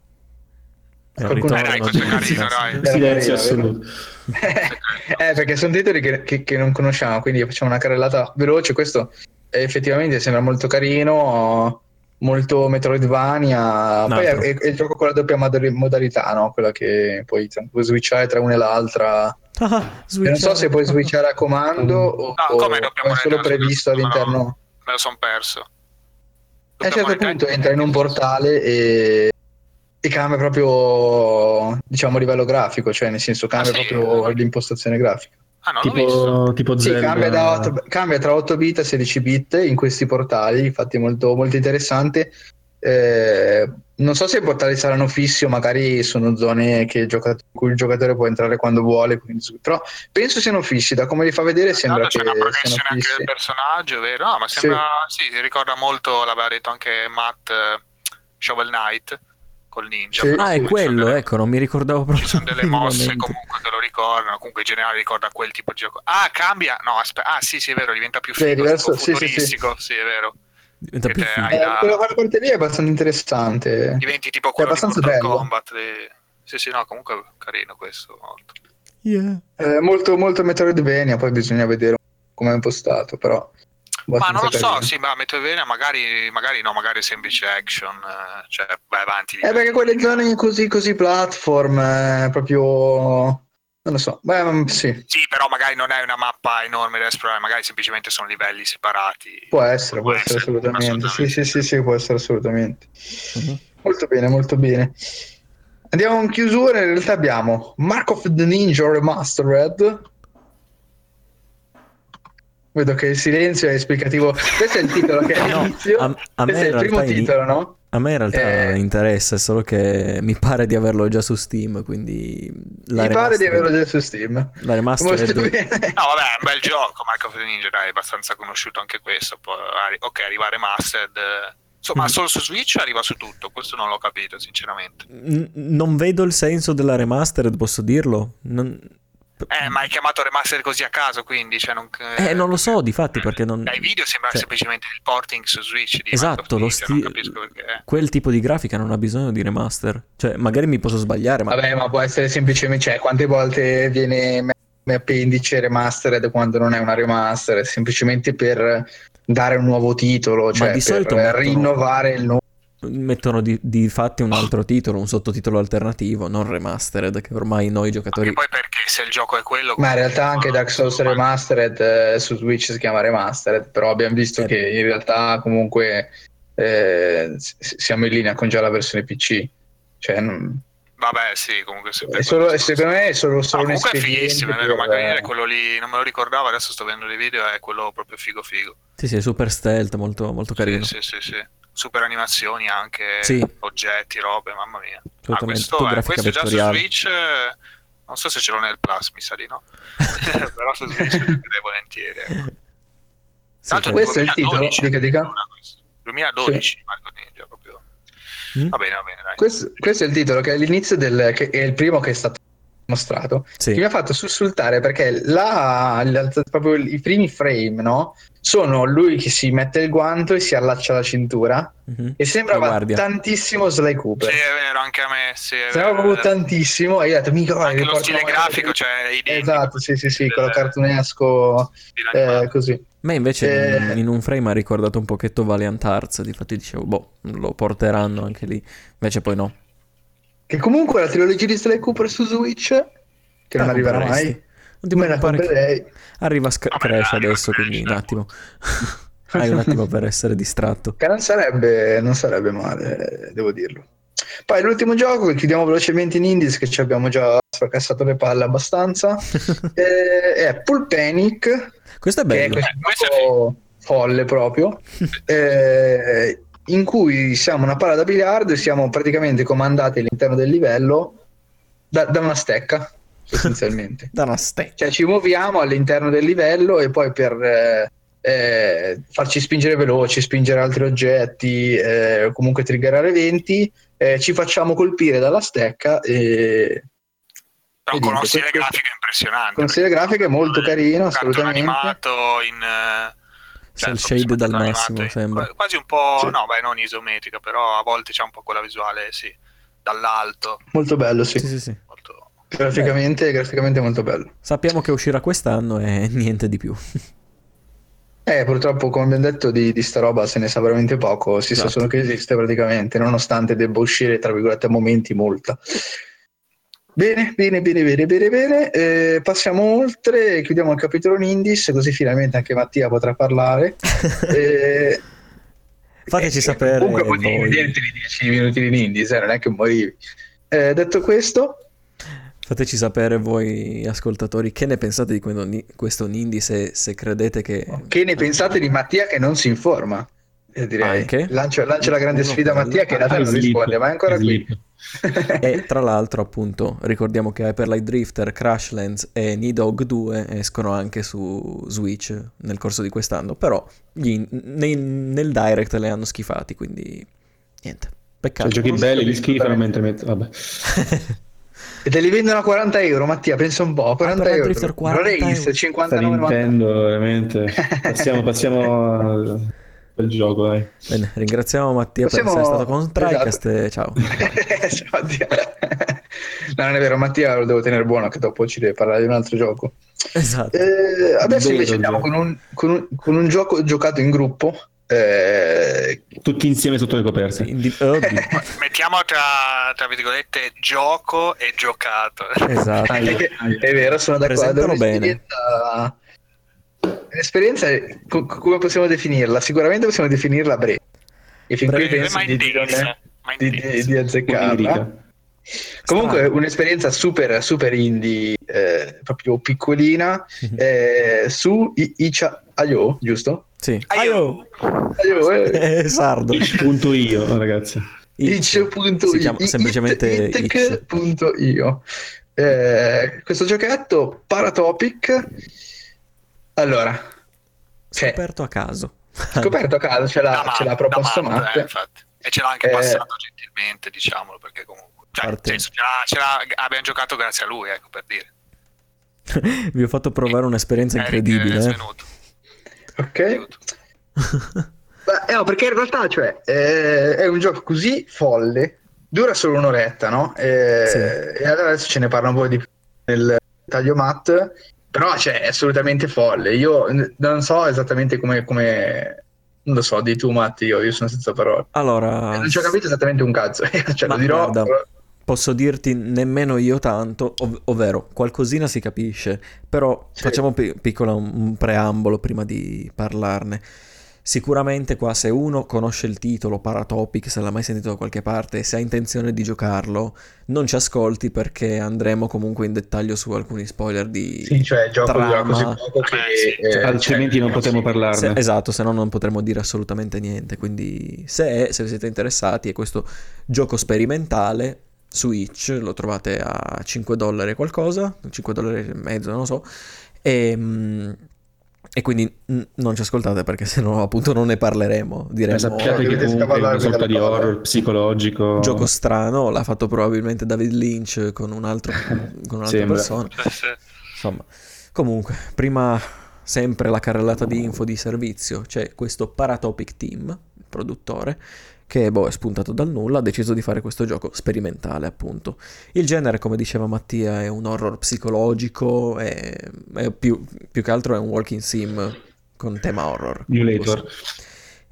Un Qualcuno- Eh, dai, questo è carino, dai. Silenzio assoluto. eh, perché sono titoli che, che- che non conosciamo, quindi facciamo una carrellata veloce. Questo eh, effettivamente sembra molto carino, molto Metroidvania. Un Poi è, è- il gioco con la doppia modali- modalità, no? Quella che puoi, puoi switchare tra una e l'altra. Ah, non so se puoi switchare a comando o, No, come o è solo previsto No, no. all'interno. Me lo son perso. A un certo punto entra in un portale e, e cambia proprio, diciamo, a livello grafico, cioè nel senso cambia Ah, sì? proprio l'impostazione grafica. Ah, visto. Tipo, tipo Sì, cambia, da cambia tra 8 bit e 16 bit in questi portali, infatti è molto, molto interessante. Eh, non so se i portali saranno fissi o magari sono zone che il giocat- in cui il giocatore può entrare quando vuole, quindi- però penso siano fissi, da come li fa vedere sembra Tanto che c'è una siano progressione anche del personaggio, vero? No, ma sembra. Sì, ricorda molto, l'aveva detto anche Matt eh, Shovel Knight col ninja. Sì. Ah, è quello, delle- ecco, non mi ricordavo proprio. Ci sono delle mosse comunque che lo ricordano. Comunque in generale ricorda quel tipo di gioco. Ah, cambia. No, aspetta. Ah, sì, sì, è vero, diventa più Sì, figo, diverso- tipo sì, sì, sì. futuristico. Sì, è vero. Diventa più figo. Eh, la- quella parte lì è abbastanza interessante. Diventi tipo quello di abbastanza Mortal bello. Kombat. di- Sì, sì, no, comunque carino questo. Molto. Yeah. Eh, molto, molto Metroidvania, poi bisogna vedere come è impostato, però. Ma non lo so, sì, ma Metroidvania magari, magari no, magari è semplice action, eh, cioè vai avanti. Eh, perché quelle zone così, così platform, eh, proprio. Non lo so. Beh, mm, sì, Sì, però magari non è una mappa enorme da esplorare, magari semplicemente sono livelli separati. può essere, può essere assolutamente. Sì, sì, sì, sì, può essere assolutamente. Mhm. Molto bene, molto bene. Andiamo in chiusura. In realtà abbiamo Mark of the Ninja Remastered. Vedo che il silenzio è esplicativo. Questo è il titolo che è No, a- a Questo è in il primo realtà in- titolo, no? A me in realtà Eh. interessa, è solo che mi pare di averlo già su Steam, quindi la Mi pare di averlo già su Steam. La remastered Molto bene. No, vabbè, è un bel gioco, the Ninja, dai, è abbastanza conosciuto anche questo. Poi, ok, arriva remastered. Insomma, Mm. solo su Switch arriva su tutto, questo non l'ho capito, sinceramente. N- non vedo il senso della remastered, posso dirlo? Non... Eh, ma hai chiamato remastered così a caso, quindi, cioè non... Eh, non lo so, difatti, perché non... Dai video sembra cioè, semplicemente il porting su Switch di Esatto, lo non sti- capisco perché. Quel tipo di grafica non ha bisogno di remaster. Cioè, magari mi posso sbagliare, ma... Vabbè, ma può essere semplicemente, cioè, quante volte viene appendice remastered quando non è una remaster, è semplicemente per dare un nuovo titolo, cioè di per solito mettono- rinnovare il nome. Mettono di, di fatti un altro titolo, un sottotitolo alternativo, non remastered, che ormai noi giocatori... E poi perché se il gioco è quello... Ma in realtà anche Dark Souls Remastered eh, su Switch si chiama Remastered, però abbiamo visto Eh. che in realtà comunque eh, siamo in linea con già la versione PC. Cioè, non- Vabbè, sì, comunque... se- per è solo- secondo me è solo, No, solo un comunque è fighissimo, è vero, per- magari è quello lì, non me lo ricordavo, adesso sto vedendo dei video, è quello proprio figo figo. Sì, sì, è super stealth, molto, molto carino. Sì, sì, sì, sì. Super animazioni anche, Sì. oggetti, robe, mamma mia. Ah, questo, grafica questo è già su. Switch, eh, non so se ce l'ho nel Plus, mi sa di no. Però su Switch lo vedrei volentieri. ecco. Sì, Tra l'altro questo è il titolo, 2012 dica, dica. addirittura questo. 2012 Marco Ninja proprio. Mm? Va bene, va bene, dai. Questo, questo è il titolo che è all'inizio del che è il primo che è stato mostrato. Sì. Che mi ha fatto sussultare perché là, la- proprio i primi frame, no? Sono lui che si mette il guanto e si allaccia la cintura Mhm. e sembrava tantissimo Sly Sì, Cooper. è vero, anche a me, sì, Sembrava proprio tantissimo e io ho detto mica Anche lo stile grafico, cioè i denti, Esatto, sì, sì, sì, quello del- cartunesco stile eh, così. A me invece Eh. in, un frame ha ricordato un pochetto Valiant Arts, difatti dicevo, boh, lo porteranno anche lì. Invece poi no. Che comunque la trilogia di Sly Cooper su Switch che non La arriverà mai. Non ti preoccupare che arriva Sc- Vabbè, Crash adesso, Crash, quindi un attimo. Hai un attimo per essere distratto. Che non sarebbe, non sarebbe male, devo dirlo. Poi l'ultimo gioco che chiudiamo velocemente in Indies, che ci abbiamo già fracassato le palle abbastanza, eh, è Full Panic, Questo è che è bello. questo Eh, questo è gioco folle proprio, eh, in cui siamo una palla da biliardo e siamo praticamente comandati all'interno del livello da, da una stecca. Essenzialmente. Da una stecca. Cioè ci muoviamo all'interno del livello e poi per eh, eh, farci spingere veloci, spingere altri oggetti, eh, comunque triggerare eventi, eh, ci facciamo colpire dalla stecca e Però E con niente, stile questo- grafico impressionante. con stile grafico è molto carino, assolutamente. animato in... eh, cioè, shade dal massimo, in- sembra. qua- Quasi un po'... Sì. No, beh, non isometrica, però a volte c'è un po' quella visuale, sì, dall'alto. Molto bello, sì. Sì, sì, sì. Molto... Graficamente, graficamente molto bello. Sappiamo che uscirà quest'anno e niente di più. Eh, purtroppo, come abbiamo detto, di, di sta roba se ne sa veramente poco. Si sa Esatto. solo che esiste praticamente, nonostante debba uscire, tra virgolette, a momenti molta. Bene, bene, bene, bene, bene, bene. Eh, passiamo oltre, chiudiamo il capitolo Indies, così finalmente anche Mattia potrà parlare. Eh, Fateci eh, sapere Comunque potevi vederti i 10 minuti di Indies, eh, non è che morivi. Eh, detto questo, Fateci sapere voi ascoltatori che ne pensate di questo, ni- questo Nindie se, se credete che... che ne pensate di Mattia che non si informa? Eh, direi. Anche? Lancia, lancia la grande sfida a. Mattia che in realtà non risponde, ma è ancora qui. E tra l'altro appunto ricordiamo che Hyperlight Drifter, Crashlands e Nidog 2 escono anche su Switch nel corso di quest'anno, però gli- nei- nel direct le hanno schifati, quindi niente. Cioè, Peccato. giochi non belli, li di schifano mentre metto... Vabbè. E te li vendono a 40 euro, Mattia, pensa un po', 40 per la euro. Drifter 40 Race, euro. Sta 59,90. Nintendo, veramente. Passiamo, passiamo al, gioco, dai. Bene, ringraziamo Mattia per Possiamo- essere stato con TriCast Esatto. e ciao. Ciao, Mattia. No, non è vero, Mattia lo devo tenere buono che dopo ci deve parlare di un altro gioco. Esatto. Eh, adesso Vero, invece andiamo con un, con un- con un gioco giocato in gruppo. Eh, Tutti insieme sotto le coperte. Indi- oddio. Mettiamo tra, tra virgolette gioco e giocato. Esatto. È, è vero, sono d'accordo. È un'esperienza- Un'esperienza, co- come possiamo definirla? Sicuramente possiamo definirla breve. E fin qui Breve, penso ma di, intensa, di, di, di azzeccarla. Comunque Strano. un'esperienza super, super indie, eh, proprio piccolina, eh, su I- Icha.io, giusto? Sì. Aio. Aio, eh. È sardo. Itch.io, ragazzi. Itch.io Si chiama semplicemente Itch. Itch.io. Eh, questo giochetto Paratopic allora cioè, Scoperto a caso. scoperto a caso ce l'ha, ce l'ha proposto Matt, Matt eh, infatti. E ce l'ha anche Eh, passato gentilmente, diciamolo, perché comunque... Cioè, senso, ce l'ha- ce l'ha- abbiamo giocato grazie a lui, ecco, per dire. Vi ho fatto provare un'esperienza Eric è incredibile. Ok. Beh, eh, no, perché in realtà cioè, eh, è un gioco così folle, dura solo un'oretta, no? Eh, Sì. E allora adesso ce ne parla un po' di più nel taglio Matt, però cioè, è assolutamente folle. Io non so esattamente come, come- non lo so, di tu Matt, io, io sono senza parole. Allora, non ci ho capito esattamente un cazzo, cioè, lo dirò. guarda, posso dirti nemmeno io tanto, ov- ovvero qualcosina si capisce, però Sì. facciamo pi- piccola un, un preambolo prima di parlarne. Sicuramente qua se uno conosce il titolo Paratopic, se l'ha mai sentito da qualche parte e se ha intenzione di giocarlo, non ci ascolti perché andremo comunque in dettaglio su alcuni spoiler di... Sì, cioè il gioco dura Trama. così poco che... Eh, sì. eh, Altrimenti cioè, non potremo sì. parlarne. Se- esatto, se no non potremo dire assolutamente niente. Quindi, se, se siete interessati, è questo gioco sperimentale su Itch, lo trovate a 5 dollari qualcosa, 5 dollari e mezzo, non lo so. E, mm, e quindi mm, non ci ascoltate perché sennò appunto non ne parleremo. Diremo sappiate che comunque è una sorta di horror psicologico. gioco strano, l'ha fatto probabilmente David Lynch con, un altro, con un'altra Sembra. persona. Insomma, comunque, prima sempre la carrellata di info di servizio, c'è questo Paratopic Team, il produttore, che boh, è spuntato dal nulla, ha deciso di fare questo gioco sperimentale, appunto. Il genere, come diceva Mattia, è un horror psicologico, è, è più, più che altro è un walking sim con tema horror. Emulator.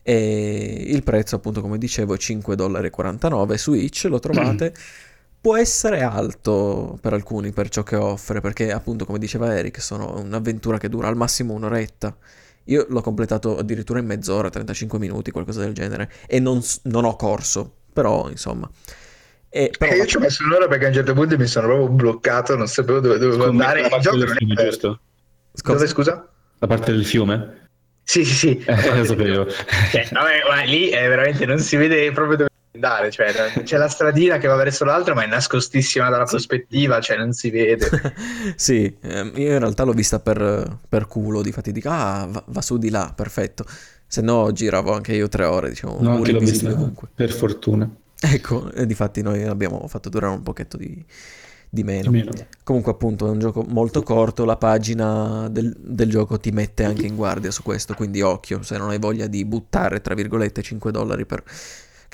E il prezzo, appunto, come dicevo, è 5,49 dollari su Itch, lo trovate. Può essere alto per alcuni per ciò che offre, perché appunto, come diceva Eric, sono un'avventura che dura al massimo un'oretta. Io l'ho completato addirittura in mezz'ora, 35 minuti, qualcosa del genere, e non, non ho corso, però insomma. E, però, Eh, io ci ho messo un'ora perché a un certo punto mi sono proprio bloccato, non sapevo dove dovevo andare. la parte del fiume, giusto? scusa, Dove scusa? La parte del fiume? Sì, sì, sì. Eh, lo sapevo. Cioè, vabbè, ma lì è veramente non si vede proprio dove andare, cioè c'è la stradina che va verso l'altro, ma è nascostissima dalla prospettiva, cioè non si vede. sì, ehm, io in realtà l'ho vista per, per culo, difatti dico, ah, va, va su di là, perfetto. Se no giravo anche io tre ore, diciamo, No, anche l'ho vista ovunque. per fortuna. Ecco, e difatti noi abbiamo fatto durare un pochetto di, di meno. Almeno. Comunque appunto è un gioco molto corto, la pagina del, del gioco ti mette anche in guardia su questo, quindi occhio, se non hai voglia di buttare, tra virgolette, 5 dollari per,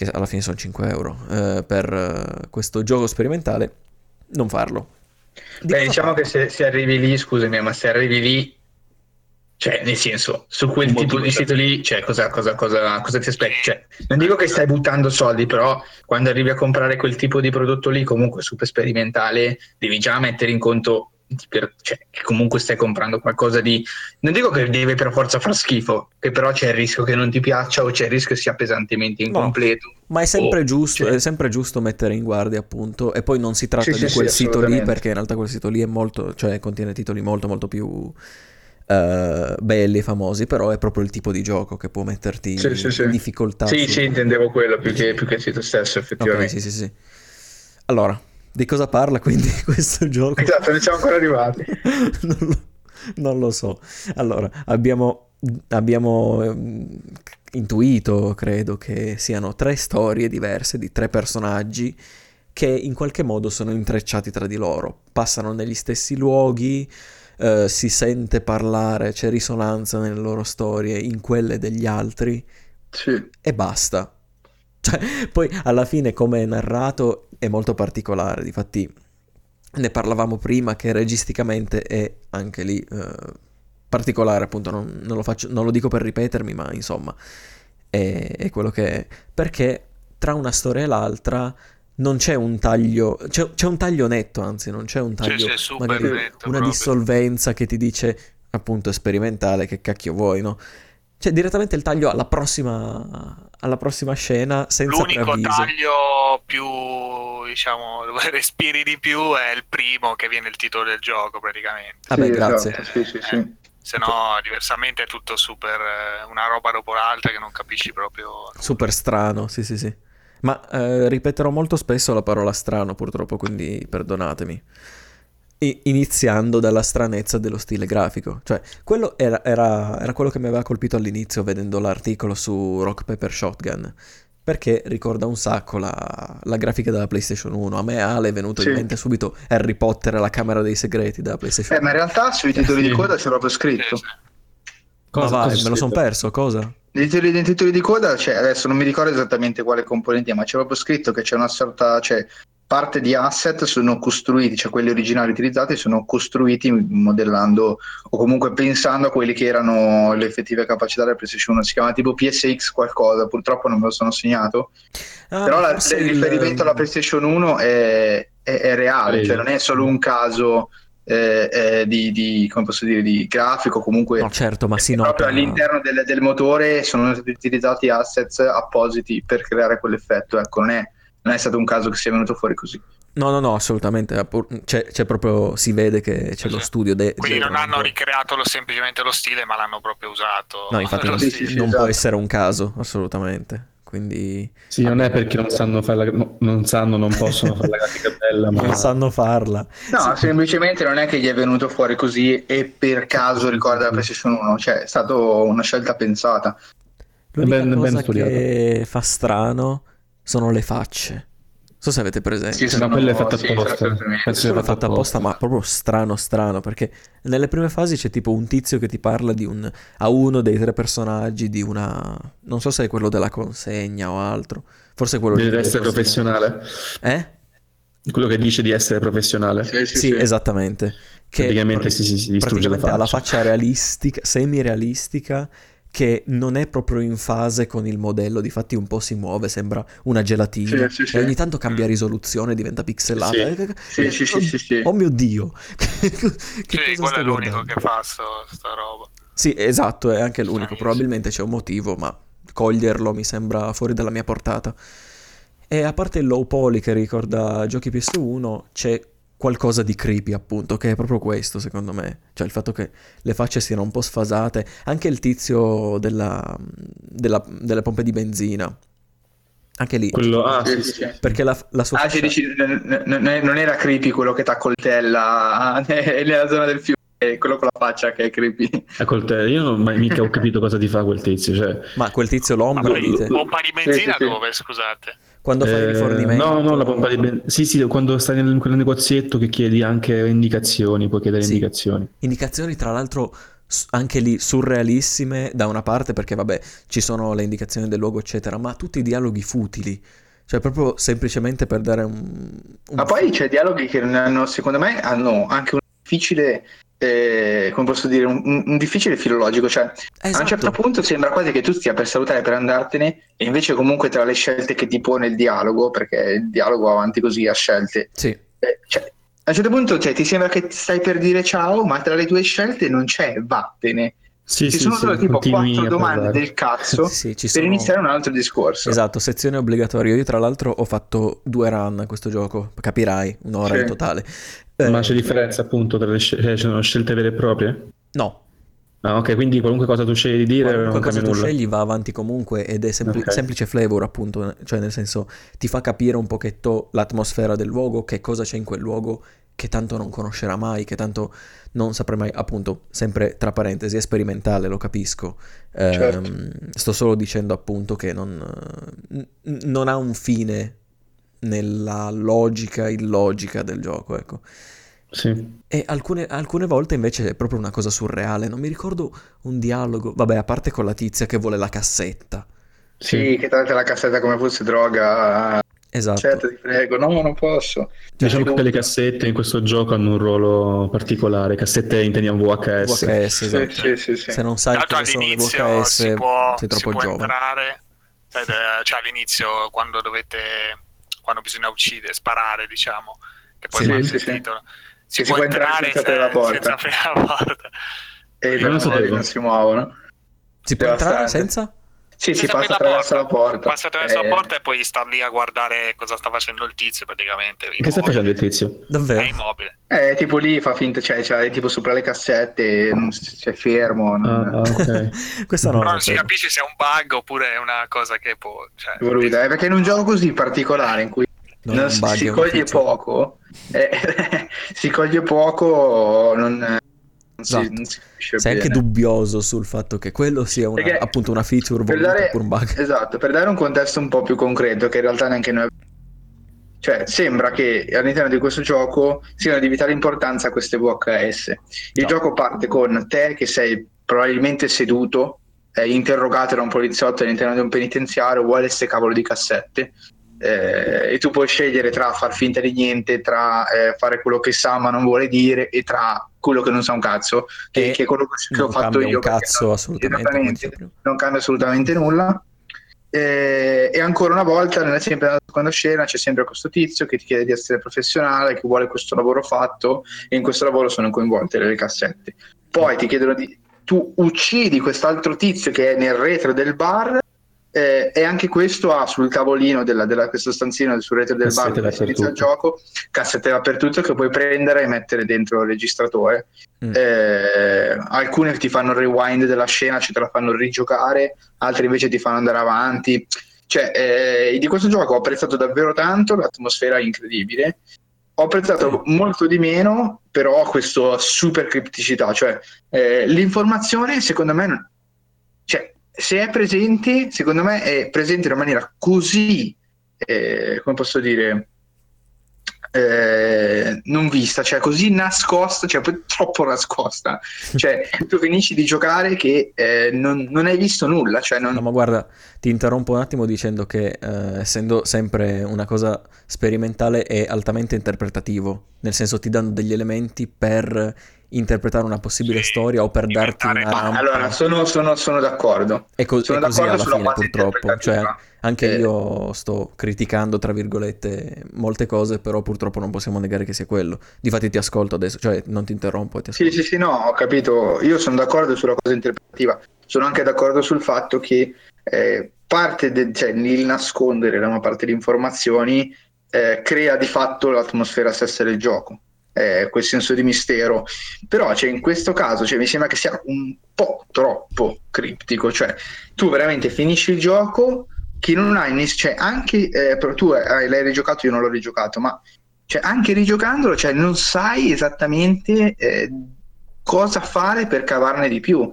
che alla fine sono 5 euro, eh, per eh, questo gioco sperimentale, non farlo. Di Beh, diciamo parla? che se, se arrivi lì, scusami, ma se arrivi lì, cioè, nel senso, su quel Un tipo di sito lì, cioè, cosa, cosa, cosa, cosa ti aspetti? Cioè, non dico che stai buttando soldi, però quando arrivi a comprare quel tipo di prodotto lì, comunque super sperimentale, devi già mettere in conto per- cioè, che comunque stai comprando qualcosa di... Non dico che deve per forza far schifo, che però c'è il rischio che non ti piaccia o c'è il rischio che sia pesantemente incompleto. Ma è sempre Oh, giusto, cioè- è sempre giusto mettere in guardia, appunto, e poi non si tratta Sì, di sì, quel sì, sito lì, perché in realtà quel sito lì è molto, cioè contiene titoli molto molto più eh, belli e famosi, però è proprio il tipo di gioco che può metterti Sì, sì, sì. in difficoltà. Sì, sul- sì, intendevo quello più che, più che il sito stesso, effettivamente. sì, sì, sì. Allora, di cosa parla quindi questo gioco? Esatto, non siamo ancora arrivati. non, lo, non lo so. Allora, abbiamo, abbiamo ehm, intuito, credo, che siano tre storie diverse di tre personaggi che in qualche modo sono intrecciati tra di loro. Passano negli stessi luoghi, eh, si sente parlare, c'è risonanza nelle loro storie, in quelle degli altri, Sì. e basta. Cioè, poi alla fine come è narrato è molto particolare, difatti ne parlavamo prima che registicamente è anche lì eh, particolare, appunto, non, non lo faccio- non lo dico per ripetermi, ma insomma è, è quello che è. Perché tra una storia e l'altra non c'è un taglio, c'è, c'è un taglio netto, anzi non c'è un taglio, sì, super magari netto una proprio. dissolvenza che ti dice appunto sperimentale, che cacchio vuoi, no? Cioè direttamente il taglio alla prossima, alla prossima scena senza L'unico preavviso. taglio più, diciamo, dove respiri di più è il primo che viene il titolo del gioco praticamente. Vabbè, Sì, grazie. esatto, sì, sì, sì. Se no, diversamente è tutto super, eh, una roba dopo l'altra che non capisci proprio. Super strano, sì, sì, sì. Ma eh, ripeterò molto spesso la parola strano, purtroppo, quindi perdonatemi. Iniziando dalla stranezza dello stile grafico. Cioè, quello era, era- era quello che mi aveva colpito all'inizio vedendo l'articolo su Rock Paper Shotgun. Perché ricorda un sacco la, la grafica della PlayStation 1. A me Ale è venuto in Sì. mente subito Harry Potter e la Camera dei Segreti della PlayStation Eh, ma in 1. realtà sui titoli Sì. di coda c'è proprio Sì, scritto. Cosa- vai, cosa me lo sono perso, cosa? Nei titoli, nei titoli di coda c'è, adesso non mi ricordo esattamente quale componente, ma c'è proprio scritto che c'è una sorta, cioè parte di asset sono costruiti, cioè quelli originali utilizzati sono costruiti modellando o comunque pensando a quelli che erano le effettive capacità della PlayStation 1. Si chiama tipo PSX qualcosa, purtroppo non me lo sono segnato. Ah, Però la- il riferimento alla PlayStation 1 è, è- è reale, Sì. cioè non è solo un caso eh, eh, di, di- come posso dire, di grafico, comunque No, certo, ma si proprio nota... all'interno del, del motore sono stati utilizzati assets appositi per creare quell'effetto. Ecco, non è, non è stato un caso che sia venuto fuori così. No, no, no, assolutamente. C'è, c'è proprio, si vede che c'è Sì, lo studio. de- Quindi non hanno ricreato lo- semplicemente lo stile, ma l'hanno proprio usato. No, infatti non, sì, non esatto. può essere un caso, assolutamente. Quindi Sì, non è perché non sanno fare la, no, non sanno, non possono fare la grafica bella, ma non sanno farla. No, semplicemente non è che gli è venuto fuori così e per caso ricorda la PlayStation 1, cioè è stata una scelta pensata. L'unica ben- ben cosa studiato. che fa strano sono le facce. Non so se avete presente. Sì, Sì, ma quella è fatta sì, apposta. Penso sia fatta apposta, ma proprio strano, strano, perché nelle prime fasi c'è tipo un tizio che ti parla di un, a uno dei tre personaggi di una... non so se è quello della consegna o altro, forse è quello deve essere professionale. Eh? Quello che dice di essere professionale. Sì, sì, Sì, sì. esatttamente. Che Praticamente si- si- si distrugge la praticamente ha la faccia. faccia realistica, semi-realistica, che non è proprio in fase con il modello, difatti un po' si muove, sembra una gelatina, Sì, sì, sì. e ogni tanto cambia risoluzione, diventa pixelata. Sì. Sì, sì, sì, sì, sì. Oh mio Dio! che Sì, cosa quello è l'unico guardando? che fa sto, sta roba. Sì, esatto, è anche l'unico. Sì, Probabilmente c'è un motivo, ma coglierlo mi sembra fuori dalla mia portata. E a parte il low poly che ricorda giochi PS1, c'è qualcosa di creepy, appunto, che è proprio questo, secondo me. Cioè il fatto che le facce siano un po' sfasate. Anche il tizio della, della- delle pompe di benzina Anche lì. Quello, ah, Sì, sì. Perché la, la sua Ah, ci faccia- dici, n- n- non era creepy quello che t'accoltella nella zona del fiume, è quello con la faccia che è creepy. A coltello. Io non mai mica ho capito cosa ti fa quel tizio. Cioè, Ma quel tizio l'ombra, Ma- dite? Pompa di benzina sì, sì. dove, scusate? Quando fai il eh, rifornimento. no, no, la pompa di benzina. Sì, sì, quando stai in quel negozietto che chiedi anche indicazioni, puoi chiedere Sì. indicazioni. Indicazioni, tra l'altro, anche lì surrealissime da una parte, perché vabbè, ci sono le indicazioni del luogo, eccetera, ma tutti dialoghi futili. Cioè, proprio semplicemente per dare un. un- Ma poi c'è dialoghi che non hanno, secondo me, hanno anche un difficile, eh, come posso dire, un, un- difficile filologico. Cioè, a un Esatto. certo punto sembra quasi che tu stia per salutare per andartene, e invece, comunque, tra le scelte che ti pone il dialogo, perché il dialogo va avanti così a scelte, Sì. eh, cioè, a un certo punto cioè, ti sembra che stai per dire ciao, ma tra le tue scelte non c'è vattene. Sì, Ci sì, sono sì, solo tipo quattro domande parlare. del cazzo Sì, sì, ci per sono- iniziare un altro discorso. Esatto, sezione obbligatoria. Io, tra l'altro, ho fatto due run a questo gioco, capirai, un'ora Sì. in totale. Ma Eh, c'è differenza appunto tra le scelte, cioè, ci sono scelte vere e proprie? No, Ah, ok, quindi qualunque cosa tu scegli di dire qualunque non cosa tu nulla. scegli va avanti comunque ed è sempli- Ok. semplice flavor, appunto, cioè nel senso ti fa capire un pochetto l'atmosfera del luogo, che cosa c'è in quel luogo che tanto non conoscerà mai, che tanto non saprà mai, appunto, sempre tra parentesi, è sperimentale, lo capisco. Ehm, Certo. sto solo dicendo appunto che non, non ha un fine nella logica illogica del gioco, ecco. Sì. E alcune, alcune volte invece è proprio una cosa surreale. Non mi ricordo un dialogo. Vabbè, a parte con la tizia che vuole la cassetta. Sì, che tratta la cassetta come fosse droga. Esatto. Certo, ti prego. No, non posso. Diciamo che le cassette in questo gioco hanno un ruolo particolare. Cassette intendiamo VHS. VHS, esatto. sì, sì, sì. Se non sai cosa sono le all'inizio VHS, si può, sei si troppo può giovane. entrare, eh, cioè all'inizio quando dovete, quando bisogna uccidere, sparare, diciamo, che poi Sì, sì, il sì. titolo. Si, si può entrare entrare senza aprire la porta. senza aprire la porta. E Io non non si muovono. Si può entrare senza? Sì, si passa attraverso la porta. Passa attraverso Eh, la porta e poi sta lì a guardare cosa sta facendo il tizio praticamente. Che sta facendo il tizio? È Davvero? immobile. Eh, tipo lì fa finta, cioè, cioè, è tipo sopra le cassette, non si- c'è fermo. non- Ah, ah, ok. Questa no. Però non si capisce se è un bug oppure è una cosa che può... Cioè, voluta, eh, perché in un gioco così particolare in cui Non è non si, si è coglie poco, eh, si coglie poco, non, non si, Esatto. non si capisce Sei anche bene. dubbioso sul fatto che quello sia una- Perché appunto una feature per dare, un bug. esatto, per dare un contesto un po' più concreto, che in realtà neanche noi cioè sembra che all'interno di questo gioco siano di vitale importanza queste VHS. Il No. gioco parte con te che sei probabilmente seduto, eh, interrogato da un poliziotto all'interno di un penitenziario, vuole queste cavolo di cassette. Eh, e tu puoi scegliere tra far finta di niente, tra eh, fare quello che sa ma non vuole dire e tra quello che non sa un cazzo, che, E che è quello che ho fatto io. cazzo non- assolutamente. non cambia assolutamente nulla. Eh, e ancora una volta, nella, sempre nella seconda scena, c'è sempre questo tizio che ti chiede di essere professionale, che vuole questo lavoro fatto, e in questo lavoro sono coinvolte le cassette. Poi ti chiedono di. Tu uccidi quest'altro tizio che è nel retro del bar. Eh, e anche questo ha sul tavolino della, della- questo stanzino sul retro del bar dove si inizia il gioco cassette dappertutto che puoi prendere e mettere dentro il registratore Mm. eh, alcune ti fanno il rewind della scena, cioè te la fanno rigiocare, altre invece ti fanno andare avanti. Cioè, eh, di questo gioco ho apprezzato davvero tanto, l'atmosfera è incredibile. Ho apprezzato molto di meno, però questa super cripticità, cioè eh, l'informazione secondo me, se è presente, secondo me è presente in una maniera così, eh, come posso dire, eh, non vista, cioè così nascosta, cioè poi troppo nascosta. Cioè, tu finisci di giocare che eh, non, non hai visto nulla, cioè non, No, ma guarda, ti interrompo un attimo dicendo che eh, essendo sempre una cosa sperimentale è altamente interpretativo, nel senso ti danno degli elementi per interpretare una possibile Sì, storia o per darti una rampa. allora sono, sono- sono d'accordo. è, co- sono è così d'accordo alla fine purtroppo, cioè anche Eh. io sto criticando tra virgolette molte cose, però purtroppo non possiamo negare che sia quello. Difatti ti ascolto adesso, cioè non ti interrompo e ti Sì, sì, sì, no, ho capito. Io sono d'accordo sulla cosa interpretativa. Sono anche d'accordo sul fatto che eh, parte del, cioè, il nascondere da una parte di informazioni eh, crea di fatto l'atmosfera stessa del gioco. Eh, quel senso di mistero. Però cioè, in questo caso cioè, mi sembra che sia un po' troppo criptico. Cioè, tu veramente finisci il gioco, che non hai, nes- cioè anche, eh, però tu hai, l'hai rigiocato, io non l'ho rigiocato, ma cioè, anche rigiocandolo, cioè, non sai esattamente eh, cosa fare per cavarne di più.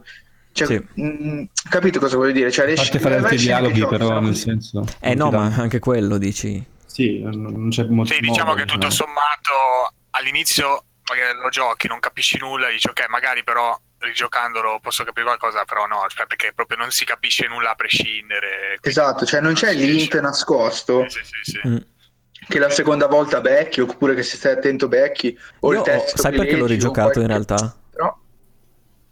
Cioè, Sì. mh, capito cosa voglio dire? Cioè, le A parte sc- fare altri dialoghi, giochi però, nel senso... Eh no, ma anche quello dici. Sì, non non c'è molto Sì, diciamo modo, che tutto no. sommato all'inizio magari lo giochi, non capisci nulla, dici ok, magari però rigiocandolo posso capire qualcosa, però no, cioè, perché proprio non si capisce nulla a prescindere. Esatto, cioè non c'è il link riesce- nascosto Sì, sì, sì. Mm. che la seconda volta becchi, oppure che se stai attento becchi, o Io il testo sai perché l'ho leggi, o rigiocato in realtà? Però,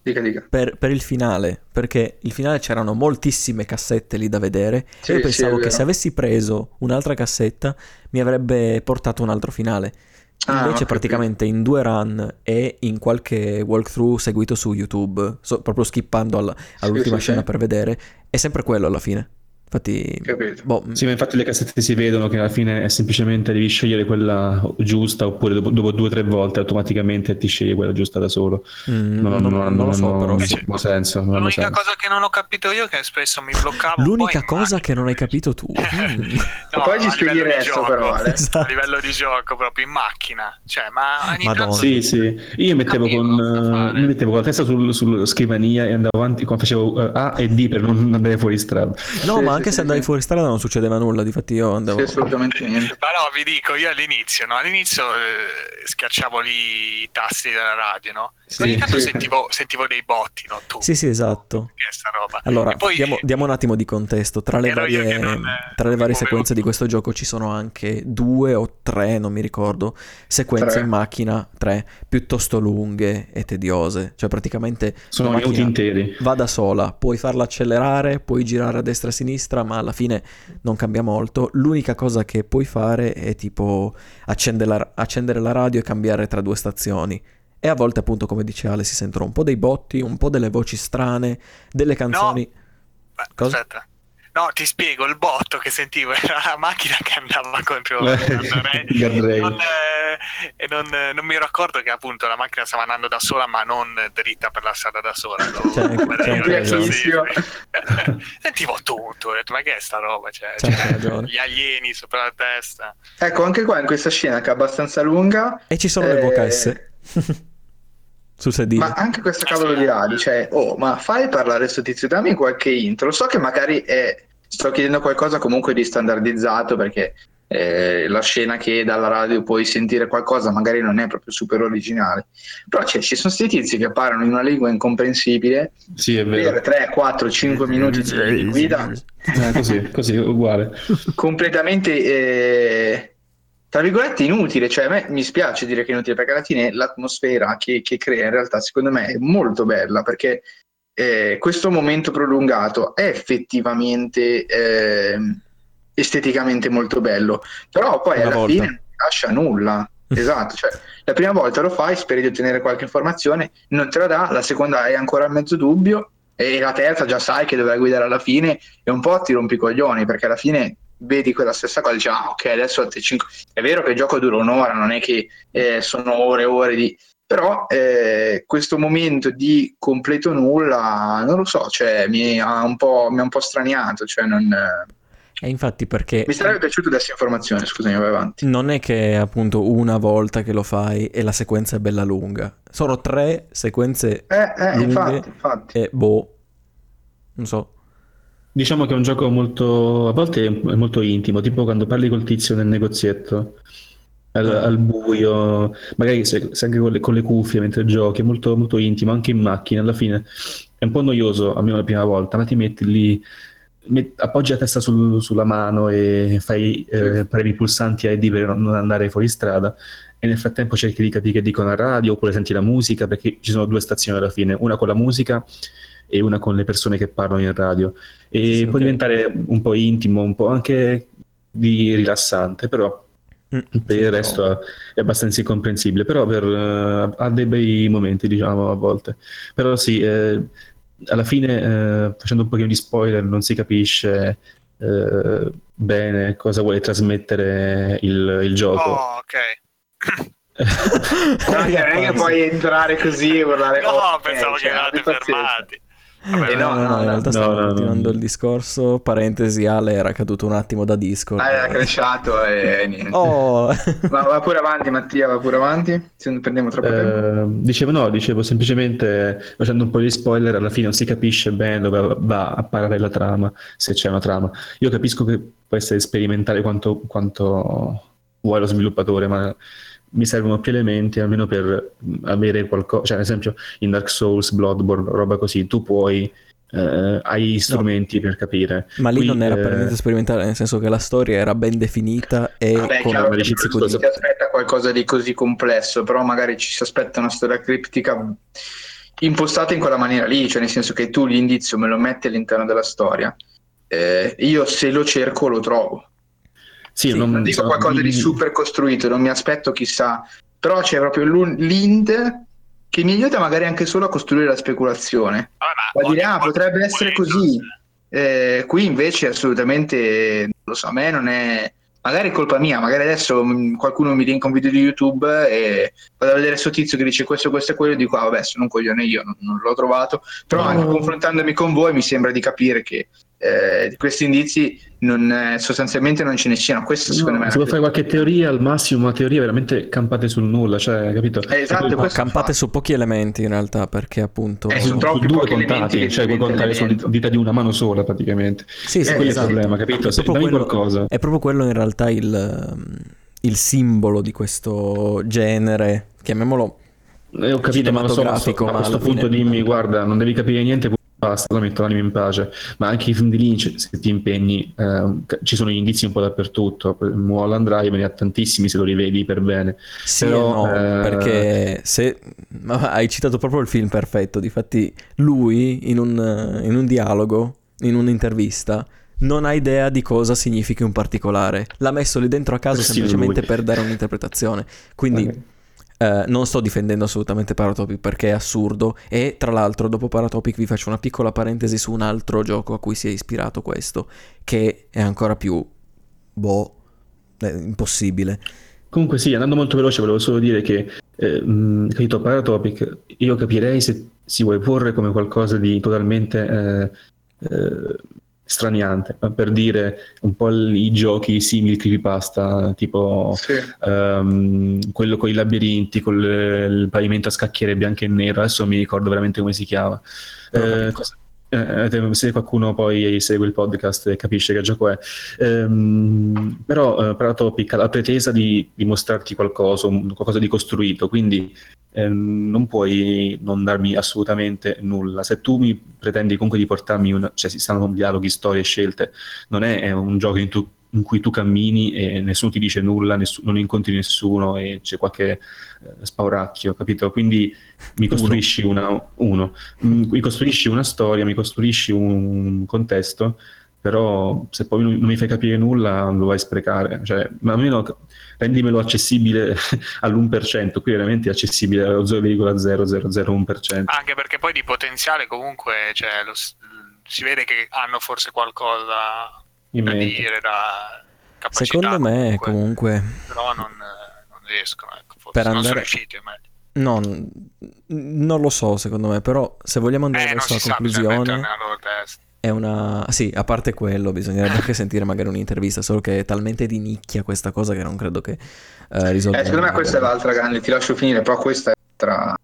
dica, dica. Per, per il finale, perché il finale c'erano moltissime cassette lì da vedere Sì, e io pensavo che se avessi preso un'altra cassetta mi avrebbe portato un altro finale. Ah, Invece praticamente in due run e in qualche walkthrough seguito su YouTube, so- proprio skippando alla- all'ultima sì, scena sì. per vedere, è sempre quello alla fine. Infatti, Capito. boh, Sì, ma infatti le cassette si vedono che alla fine è semplicemente devi scegliere quella giusta oppure dopo, dopo due o tre volte automaticamente ti scegli quella giusta da solo. mm, Non, non, non- non lo so non- però. non sì. senso. L'unica senso. cosa che non ho capito io è che spesso mi bloccavo. un L'unica po' in cosa che non hai capito tu. Mm. No, Poi ci a spieghi il livello di resto, gioco. però, Ale. Esatto. A livello di gioco, proprio in macchina. Cioè, ma ogni Madonna. tanto Sì, sì. Io mettevo con, eh, mi mettevo con la testa sul- sulla scrivania e andavo avanti, quando facevo eh, A e D per non andare fuori strada. No, ma anche se andavi fuori strada non succedeva nulla, difatti io andavo... Sì, assolutamente niente. Ma no, vi dico, io all'inizio, no? All'inizio eh, schiacciavo lì i tasti della radio, no? Sì, Ogni tanto sì. sentivo, sentivo dei botti, no? Tu, Sì, sì, esatto. Allora, poi, diamo, diamo un attimo di contesto. Tra le varie, non, eh, tra le varie sequenze di questo gioco ci sono anche due o tre, non mi ricordo, sequenze Tre. in macchina, tre, piuttosto lunghe e tediose. Cioè praticamente Sono minuti interi. va da sola, puoi farla accelerare, puoi girare a destra e a sinistra, ma alla fine non cambia molto. L'unica cosa che puoi fare è tipo accendere la, accendere la radio e cambiare tra due stazioni. E a volte, appunto, come dice Ale, si sentono un po' dei botti, un po' delle voci strane, delle canzoni. Beh, Cosa? Aspetta. No, ti spiego, il botto che sentivo era la macchina che andava contro il guardrail. Non, eh, e non, eh, non mi ero accorto che appunto la macchina stava andando da sola, ma non dritta per la strada da sola. C'è c'è. Sentivo tutto, ho detto, ma che è sta roba? Cioè, cioè, gli alieni sopra la testa. Ecco, anche qua in questa scena che è abbastanza lunga, E ci sono le Eh, VHS sul sedile. ma anche questa cavolo di radio, cioè, oh, ma fai parlare sto tizio, dammi qualche intro. So che magari è- sto chiedendo qualcosa comunque di standardizzato perché eh, la scena che dalla radio puoi sentire qualcosa magari non è proprio super originale. Però cioè, ci sono questi tizi che parlano in una lingua incomprensibile Sì, è per vero. 3, 4, 5 minuti di guida Eh, così, così, uguale. completamente eh, tra virgolette inutile cioè a me mi spiace dire che è inutile perché alla fine l'atmosfera che, che crea in realtà secondo me è molto bella perché eh, questo momento prolungato è effettivamente ehm, esteticamente molto bello però poi Una alla volta. fine non ti lascia nulla esatto cioè la prima volta lo fai speri di ottenere qualche informazione non te la dà la seconda è ancora a mezzo dubbio e la terza già sai che dovrai guidare alla fine e un po' ti rompi i coglioni perché alla fine vedi quella stessa cosa e dici ah ok adesso altre 5 è vero che il gioco dura un'ora non è che eh, sono ore e ore di però eh, questo momento di completo nulla non lo so cioè mi ha un po', mi ha un po' straniato cioè non, E infatti perché mi sarebbe piaciuto dessa informazione scusami vai avanti non è che è appunto una volta che lo fai e la sequenza è bella lunga. Sono tre sequenze eh, eh, lunghe infatti, infatti. e boh, non so. Diciamo che è un gioco molto, a volte è molto intimo, tipo quando parli col tizio nel negozietto, al, Ah. al buio, magari se, se anche con le, con le cuffie mentre giochi, è molto, molto intimo, anche in macchina, alla fine è un po' noioso, almeno la prima volta, ma ti metti lì, met- appoggi la testa sul- sulla mano e fai eh, premi i pulsanti A e D per non andare fuori strada e nel frattempo cerchi di capire che dicono a radio oppure senti la musica, perché ci sono due stazioni alla fine, una con la musica e una con le persone che parlano in radio e Sì, può ok. diventare un po' intimo, un po' anche di rilassante, però per sì, il resto è abbastanza incomprensibile, però per, eh, ha dei bei momenti, diciamo, a volte. Però sì, eh, alla fine, eh, facendo un pochino di spoiler, non si capisce eh, bene cosa vuole trasmettere il, il gioco. Oh, ok. Non è che- non è che puoi entrare così e guardare No, oh, ok, pensavo cioè, che eravate fermati. Vabbè, Eh, no, no, no, in realtà no, stavo no, no. continuando il discorso. Parentesi, Ale era caduto un attimo da Discord. Ah, era cresciato e niente. Oh, Ma va pure avanti, Mattia, va pure avanti. Se non prendiamo troppo tempo. Eh, dicevo no, dicevo semplicemente facendo un po' di spoiler, alla fine non si capisce bene dove va a parare la trama, se c'è una trama. Io capisco che può essere sperimentale quanto, quanto vuole lo sviluppatore, ma mi servono più elementi almeno per avere qualcosa, cioè ad esempio in Dark Souls, Bloodborne, roba così, tu puoi, eh, hai gli strumenti per capire. ma lì Qui, non era eh, per niente sperimentale, nel senso che la storia era ben definita e Vabbè, con chiaro si aspetta qualcosa di così complesso, però magari ci si aspetta una storia criptica impostata in quella maniera lì, cioè nel senso che tu l'indizio me lo metti all'interno della storia. Eh, io se lo cerco lo trovo. Sì, Sì, non, Non dico so, qualcosa di super costruito, non mi aspetto chissà, però c'è proprio l'int che mi aiuta magari anche solo a costruire la speculazione. Va a dire, ah, potrebbe essere così. Eh, qui invece assolutamente, non lo so, a me non è... Magari è colpa mia, magari adesso mh, qualcuno mi linka un video di YouTube e vado a vedere questo tizio che dice questo, questo e quello e dico, ah vabbè, sono un coglione io, non, non l'ho trovato. Però No. anche confrontandomi con voi mi sembra di capire che eh, questi indizi non, eh, sostanzialmente non ce ne siano. Questo secondo No, me è si la può fare qualche teoria al massimo, ma teorie veramente campate sul nulla, cioè, capito? Eh, esatto, Poi- campate fa. su pochi elementi in realtà, perché appunto... Eh, su, sono su troppi due contati, cioè puoi contare sulle elemento. dita di una mano sola praticamente. Sì, sì, Eh, quello è esatto. il problema, capito? È Se quello- qualcosa. È proprio quello in realtà il, um, il simbolo di questo genere, chiamiamolo Eh, ho capito, ma so, ma cinematografico, a questo punto dimmi, guarda, non devi capire niente, basta, la metto l'anima in pace. Ma anche i film di Lynch, se ti impegni, eh, ci sono gli indizi un po' dappertutto. Mulholland Drive ne ha tantissimi se lo rivedi per bene. Sì Però, no, eh, perché se ma hai citato proprio il film perfetto, difatti lui in un, in un dialogo, in un'intervista, non ha idea di cosa significhi un particolare. L'ha messo lì dentro a caso Persino semplicemente lui. per dare un'interpretazione. Quindi Ok. Eh, non sto difendendo assolutamente Paratopic perché è assurdo e tra l'altro dopo Paratopic vi faccio una piccola parentesi su un altro gioco a cui si è ispirato questo, che è ancora più boh, impossibile. Comunque sì, andando molto veloce, volevo solo dire che, eh, mh, capito, Paratopic, io capirei se si vuole porre come qualcosa di totalmente eh, eh, straniante, per dire un po' i giochi simili creepypasta, tipo Sì. ehm, quello con i labirinti, con il pavimento a scacchiere bianco e nero, adesso mi ricordo veramente come si chiama. Eh, cosa- eh, se qualcuno poi segue il podcast e capisce che gioco è. Ehm, però eh, Paratopic ha la pretesa di, di mostrarti qualcosa, un- qualcosa di costruito, quindi ehm, non puoi non darmi assolutamente nulla. Se tu mi pretendi comunque di portarmi, una, cioè si stanno dialoghi, storie, scelte, non è, è un gioco in, tu- in cui tu cammini e nessuno ti dice nulla, nessu- non incontri nessuno e c'è qualche eh, spauracchio, capito? Quindi mi costruisci una, uno, mi costruisci una storia, mi costruisci un contesto, però se poi non, mi fai capire nulla lo vai a sprecare, cioè, ma almeno rendimelo accessibile all'1%, qui veramente è accessibile allo 0,0001%. Anche perché poi di potenziale comunque cioè, lo si vede che hanno forse qualcosa in da mente. dire, da capacità. Secondo me comunque, comunque Però non, non riescono, forse. Per non sono andare- riusciti, o meglio. No, non lo so secondo me, però se vogliamo andare Eh, verso la conclusione è una... Sì, a parte quello, bisognerebbe anche sentire magari un'intervista, solo che è talmente di nicchia questa cosa che non credo che eh, risolva... Eh, secondo me questa è l'altra grande, ti lascio finire, però questa è l'altra.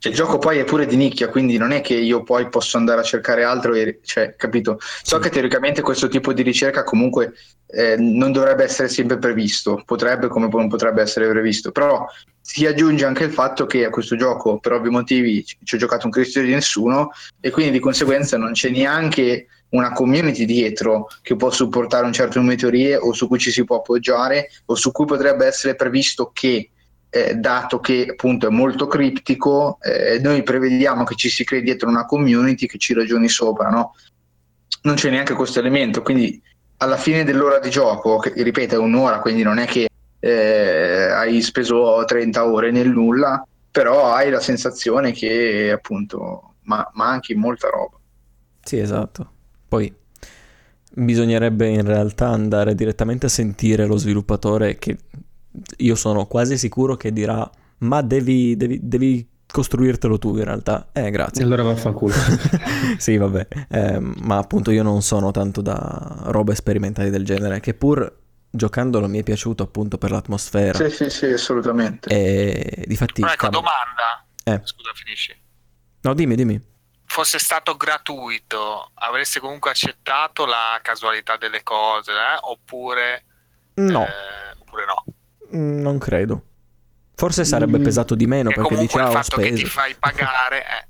Cioè, il gioco poi è pure di nicchia, quindi non è che io poi posso andare a cercare altro, e, cioè, capito? So Sì. che teoricamente questo tipo di ricerca comunque eh, non dovrebbe essere sempre previsto, potrebbe come non potrebbe essere previsto, però si aggiunge anche il fatto che a questo gioco per ovvi motivi ci ho giocato un Cristo di nessuno e quindi di conseguenza non c'è neanche una community dietro che può supportare un certo numero di teorie o su cui ci si può appoggiare o su cui potrebbe essere previsto che eh, dato che appunto è molto criptico, eh, noi prevediamo che ci si crei dietro una community che ci ragioni sopra, no? Non c'è neanche questo elemento, quindi alla fine dell'ora di gioco, che ripeto è un'ora, quindi non è che eh, hai speso 30 ore nel nulla, però hai la sensazione che appunto ma- manchi molta roba. Sì, esatto. Poi bisognerebbe in realtà andare direttamente a sentire lo sviluppatore che io sono quasi sicuro che dirà ma devi, devi- devi costruirtelo tu in realtà. Eh, grazie. allora vaffanculo. sì, vabbè. Ehm, ma appunto io non sono tanto da robe sperimentali del genere, che pur giocandolo mi è piaciuto appunto per l'atmosfera. Sì, sì, sì, assolutamente. E difatti... Però ecco, cavolo. domanda. Eh. Scusa, finisci. No, dimmi, dimmi. Fosse stato gratuito, avreste comunque accettato la casualità delle cose, eh? oppure, No, eh, oppure no? Mm, non credo. Forse sarebbe Mm. pesato di meno perché comunque dice il ah, ho fatto che ti speso. fai pagare, eh,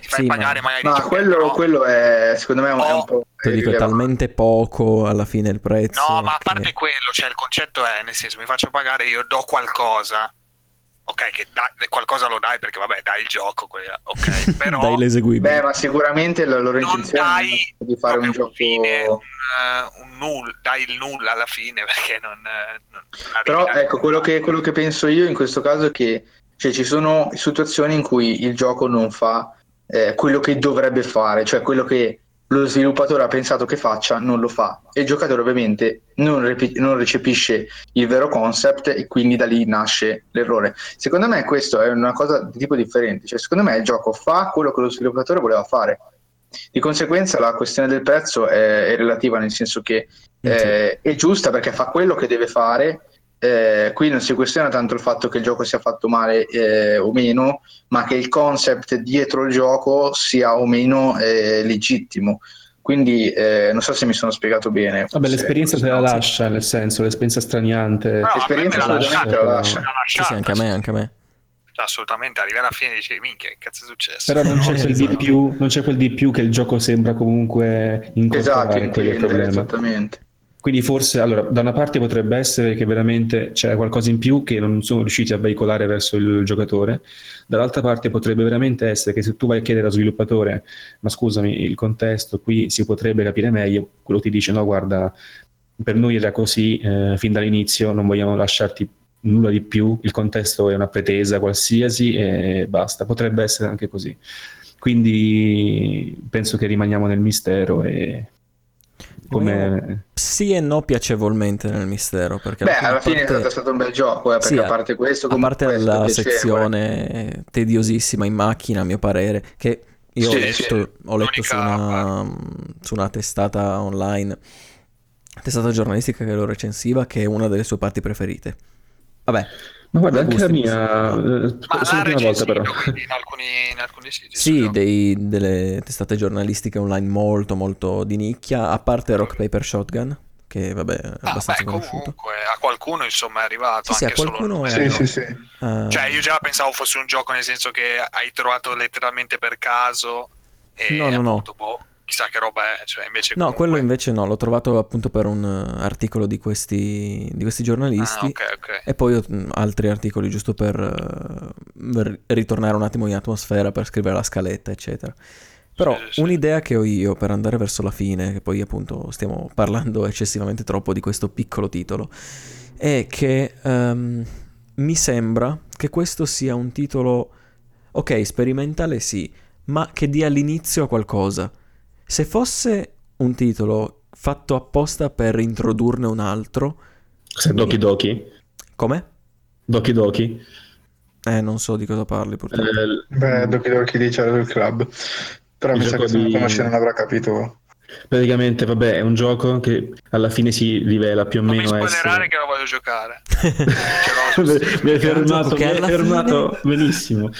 ti fai Sì, ma- pagare magari Ma che quello, no. quello è, secondo me, è un, è un po'. Te lo dico, è talmente poco alla fine il prezzo. No, ma a che- parte quello, cioè il concetto è, nel senso, mi faccio pagare, io do qualcosa, ok, che da- qualcosa lo dai perché vabbè, dai il gioco, quella- ok, però Dai l'eseguibile. Beh, ma sicuramente la loro non intenzione dai è di fare un gioco. fine, un, un nulla, dai il nulla alla fine perché non, non Però ecco, quello che, quello che penso io in questo caso è che cioè, ci sono situazioni in cui il gioco non fa eh, quello che dovrebbe fare, cioè quello che lo sviluppatore ha pensato che faccia, non lo fa. E il giocatore ovviamente non, repi- non recepisce il vero concept e quindi da lì nasce l'errore. Secondo me questo è una cosa di tipo differente, cioè secondo me il gioco fa quello che lo sviluppatore voleva fare. Di conseguenza la questione del prezzo è, è relativa, nel senso che eh, è giusta perché fa quello che deve fare. Eh, qui non si questiona tanto il fatto che il gioco sia fatto male eh, o meno, ma che il concept dietro il gioco sia o meno eh, legittimo. Quindi eh, non so se mi sono spiegato bene. Vabbè, l'esperienza te la lascia, nel senso, l'esperienza straniante. No, l'esperienza l'ha assolutamente lasciata, la lascia. Sì, sì, anche a me, anche a me. Assolutamente, arrivi alla fine e dici, minchia, che cazzo è successo? Però non c'è, quel di Esatto. più, non c'è quel di più che il gioco sembra comunque Esatto, incontrare quello intendere, problema. esattamente. Quindi forse, allora, da una parte potrebbe essere che veramente c'è qualcosa in più che non sono riusciti a veicolare verso il giocatore, dall'altra parte potrebbe veramente essere che se tu vai a chiedere allo sviluppatore, ma scusami, il contesto qui si potrebbe capire meglio, quello ti dice no, guarda, per noi era così eh, fin dall'inizio, non vogliamo lasciarti nulla di più, il contesto è una pretesa qualsiasi e basta, potrebbe essere anche così. Quindi penso che rimaniamo nel mistero e come... Sì e no piacevolmente nel mistero. Perché Beh, alla fine è parte- stato, stato un bel gioco, eh, perché Sì, a parte questo, a parte è la sezione tediosissima in macchina, a mio parere, che io ho Sì, letto, sì. ho letto su, una, su una testata online, testata giornalistica che lo recensiva, che è una delle sue parti preferite. Vabbè, Ma guarda, anche la mia, eh, Ma solo una volta però. in alcuni, in alcuni siti. sì, dei- delle testate giornalistiche online molto molto di nicchia, a parte Rock Paper Shotgun, che vabbè è Ah, abbastanza beh, conosciuto. comunque a qualcuno insomma è arrivato Sì, sì, a anche solo qualcuno il è- numero. Sì, sì, sì. Eh, Cioè io già pensavo fosse un gioco nel senso che hai trovato letteralmente per caso e No, no, no. boh, chissà che roba è, cioè invece No, comunque- quello invece no, l'ho trovato appunto per un eh, articolo di questi, di questi giornalisti. Ah, ok, ok. E poi mh, altri articoli giusto per eh, per ritornare un attimo in atmosfera, per scrivere la scaletta, eccetera. Però Sì, sì, sì. un'idea che ho io per andare verso la fine, che poi appunto stiamo parlando eccessivamente troppo di questo piccolo titolo, è che ehm, mi sembra che questo sia un titolo, ok, sperimentale sì, ma che dia l'inizio a qualcosa. Se fosse un titolo fatto apposta per introdurne un altro, Se Doki Doki, come? Doki Doki, Eh, non so di cosa parli purtroppo. eh, Beh, Doki Doki dice del club. Però mi sa che se non di- conosce non avrà capito. Praticamente vabbè è un gioco che alla fine si rivela più o Non mi meno spoilerare essere... che lo voglio giocare. Mi hai fermato, mi hai fermato benissimo.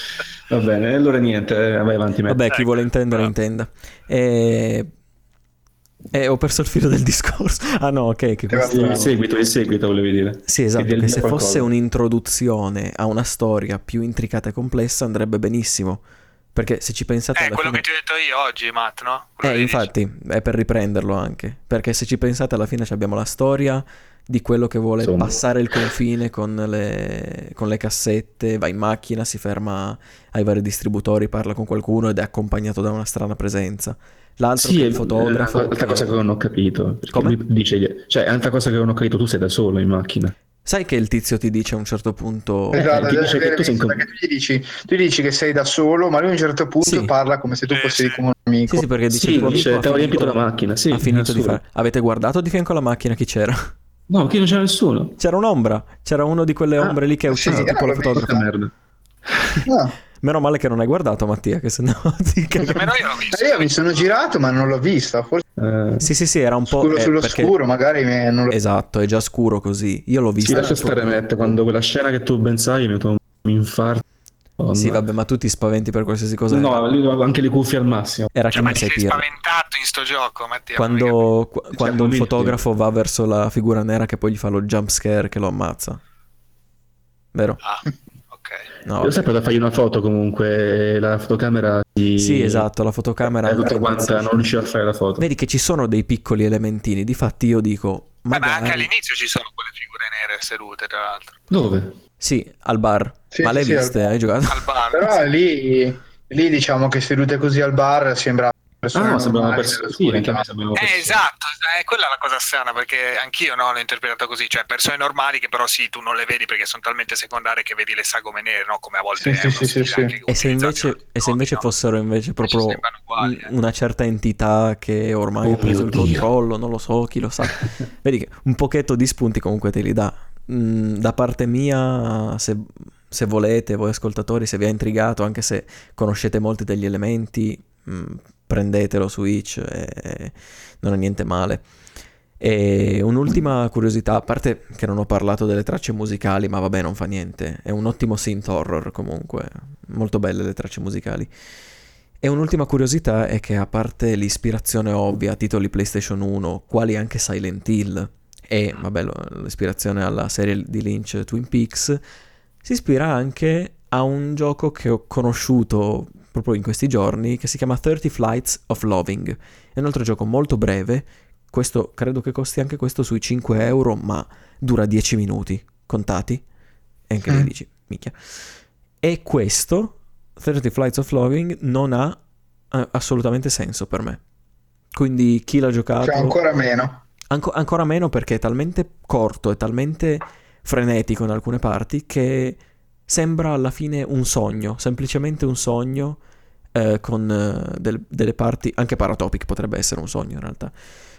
Va bene, allora niente, eh, vai avanti. Matt. Vabbè, chi Ecco, vuole intendere, bravo. intenda. E... e ho perso il filo del discorso. Ah no, ok, che questo... il seguito, il seguito volevi dire. Sì, esatto, Che che se dia fosse qualcosa. un'introduzione a una storia più intricata e complessa andrebbe benissimo. Perché se ci pensate Eh, alla quello fine... che ti ho detto io oggi, Matt, no? Quello Eh, che dici. infatti, è per riprenderlo anche. Perché se ci pensate alla fine ci abbiamo la storia di quello che vuole Insomma. passare il confine con le, con le cassette, va in macchina, si ferma ai vari distributori, parla con qualcuno ed è accompagnato da una strana presenza. L'altro che è il fotografo. L'altra che- cosa che non ho capito. Come? dice, cioè, altra cosa che non ho capito, tu sei da solo in macchina. Sai che il tizio ti dice a un certo punto... Esatto, ti deve dice che tu sei in com- tu gli dici, tu gli dici che sei da solo, ma lui a un certo punto Sì. parla come se tu Sì, fossi sì. come un amico. Sì, sì, perché dice Sì, dice, "Ti ho ha riempito la macchina", sì, ha finito di fare. Avete guardato di fianco alla macchina chi c'era? No, qui non c'era nessuno. C'era un'ombra, c'era uno di quelle Ah, ombre lì che ha sì, ucciso eh, tipo visto. Porca fotografo. merda. Ah, Meno male che non hai guardato Mattia, che sennò ti caga- Nemmeno io l'ho visto. Eh, io mi sono girato, ma non l'ho vista. Forse Eh, Sì, sì, sì, era un po'... scuro eh, sullo perché- scuro, magari mi- non lo Esatto, è già scuro così. Io l'ho sì, vista... lascia stare Matt, quando quella scena che tu ben sai mi venuto un infarto. Oh, Sì, no. vabbè, ma tu ti spaventi per qualsiasi cosa. No, lì anche le cuffie al massimo. Era Cioè, ma ti sei Sepir. spaventato in sto gioco, Mattia? Quando, qu- quando il momenti. fotografo va verso la figura nera che poi gli fa lo jump scare che lo ammazza. Vero? Ah. No, Io sempre da fargli una foto comunque, la fotocamera di... Sì, esatto, la fotocamera È tutta quanta, non riusciva a fare la foto. Vedi che ci sono dei piccoli elementini. Difatti io dico, Beh, ma anche magari... all'inizio ci sono quelle figure nere sedute, tra l'altro. Dove? Sì, al bar. Sì, ma sì, l'hai sì, al viste? bar. Hai giocato? Al bar. Però lì, lì diciamo che sedute così al bar sembra persone Ah, sembrava persone. Sì, anche a me sembrava Eh, esatto, è quella la cosa strana perché anch'io no, l'ho interpretato così, cioè persone normali che però sì, tu non le vedi perché sono talmente secondarie che vedi le sagome nere, no? Come a volte Sì, è sì, sì, sì, E se invece, in e se invece no? fossero invece proprio uguali, eh. una certa entità che ormai Oh ha preso il controllo, non lo so, chi lo sa. Vedi che un pochetto di spunti comunque te li dà. Mm, da parte mia, se, se volete, voi ascoltatori, se vi ha intrigato, anche se conoscete molti degli elementi, mm, prendetelo su Itch, e non è niente male. E un'ultima curiosità, a parte che non ho parlato delle tracce musicali, ma vabbè, non fa niente. È un ottimo synth horror comunque, molto belle le tracce musicali. E un'ultima curiosità è che a parte l'ispirazione ovvia a titoli PlayStation 1, quali anche Silent Hill e vabbè, l'ispirazione alla serie di Lynch Twin Peaks, si ispira anche a un gioco che ho conosciuto proprio in questi giorni che si chiama 30 Flights of Loving. È un altro gioco molto breve, questo credo che costi anche questo sui 5 euro, ma dura 10 minuti contati. E anche lì Mm. dici, minchia. E questo, 30 Flights of Loving, non ha eh, assolutamente senso per me. Quindi chi l'ha giocato... Cioè, ancora meno. Anco- ancora meno perché è talmente corto e talmente frenetico in alcune parti che sembra alla fine un sogno, semplicemente un sogno eh, con eh, del- delle parti, anche Paratopic potrebbe essere un sogno in realtà,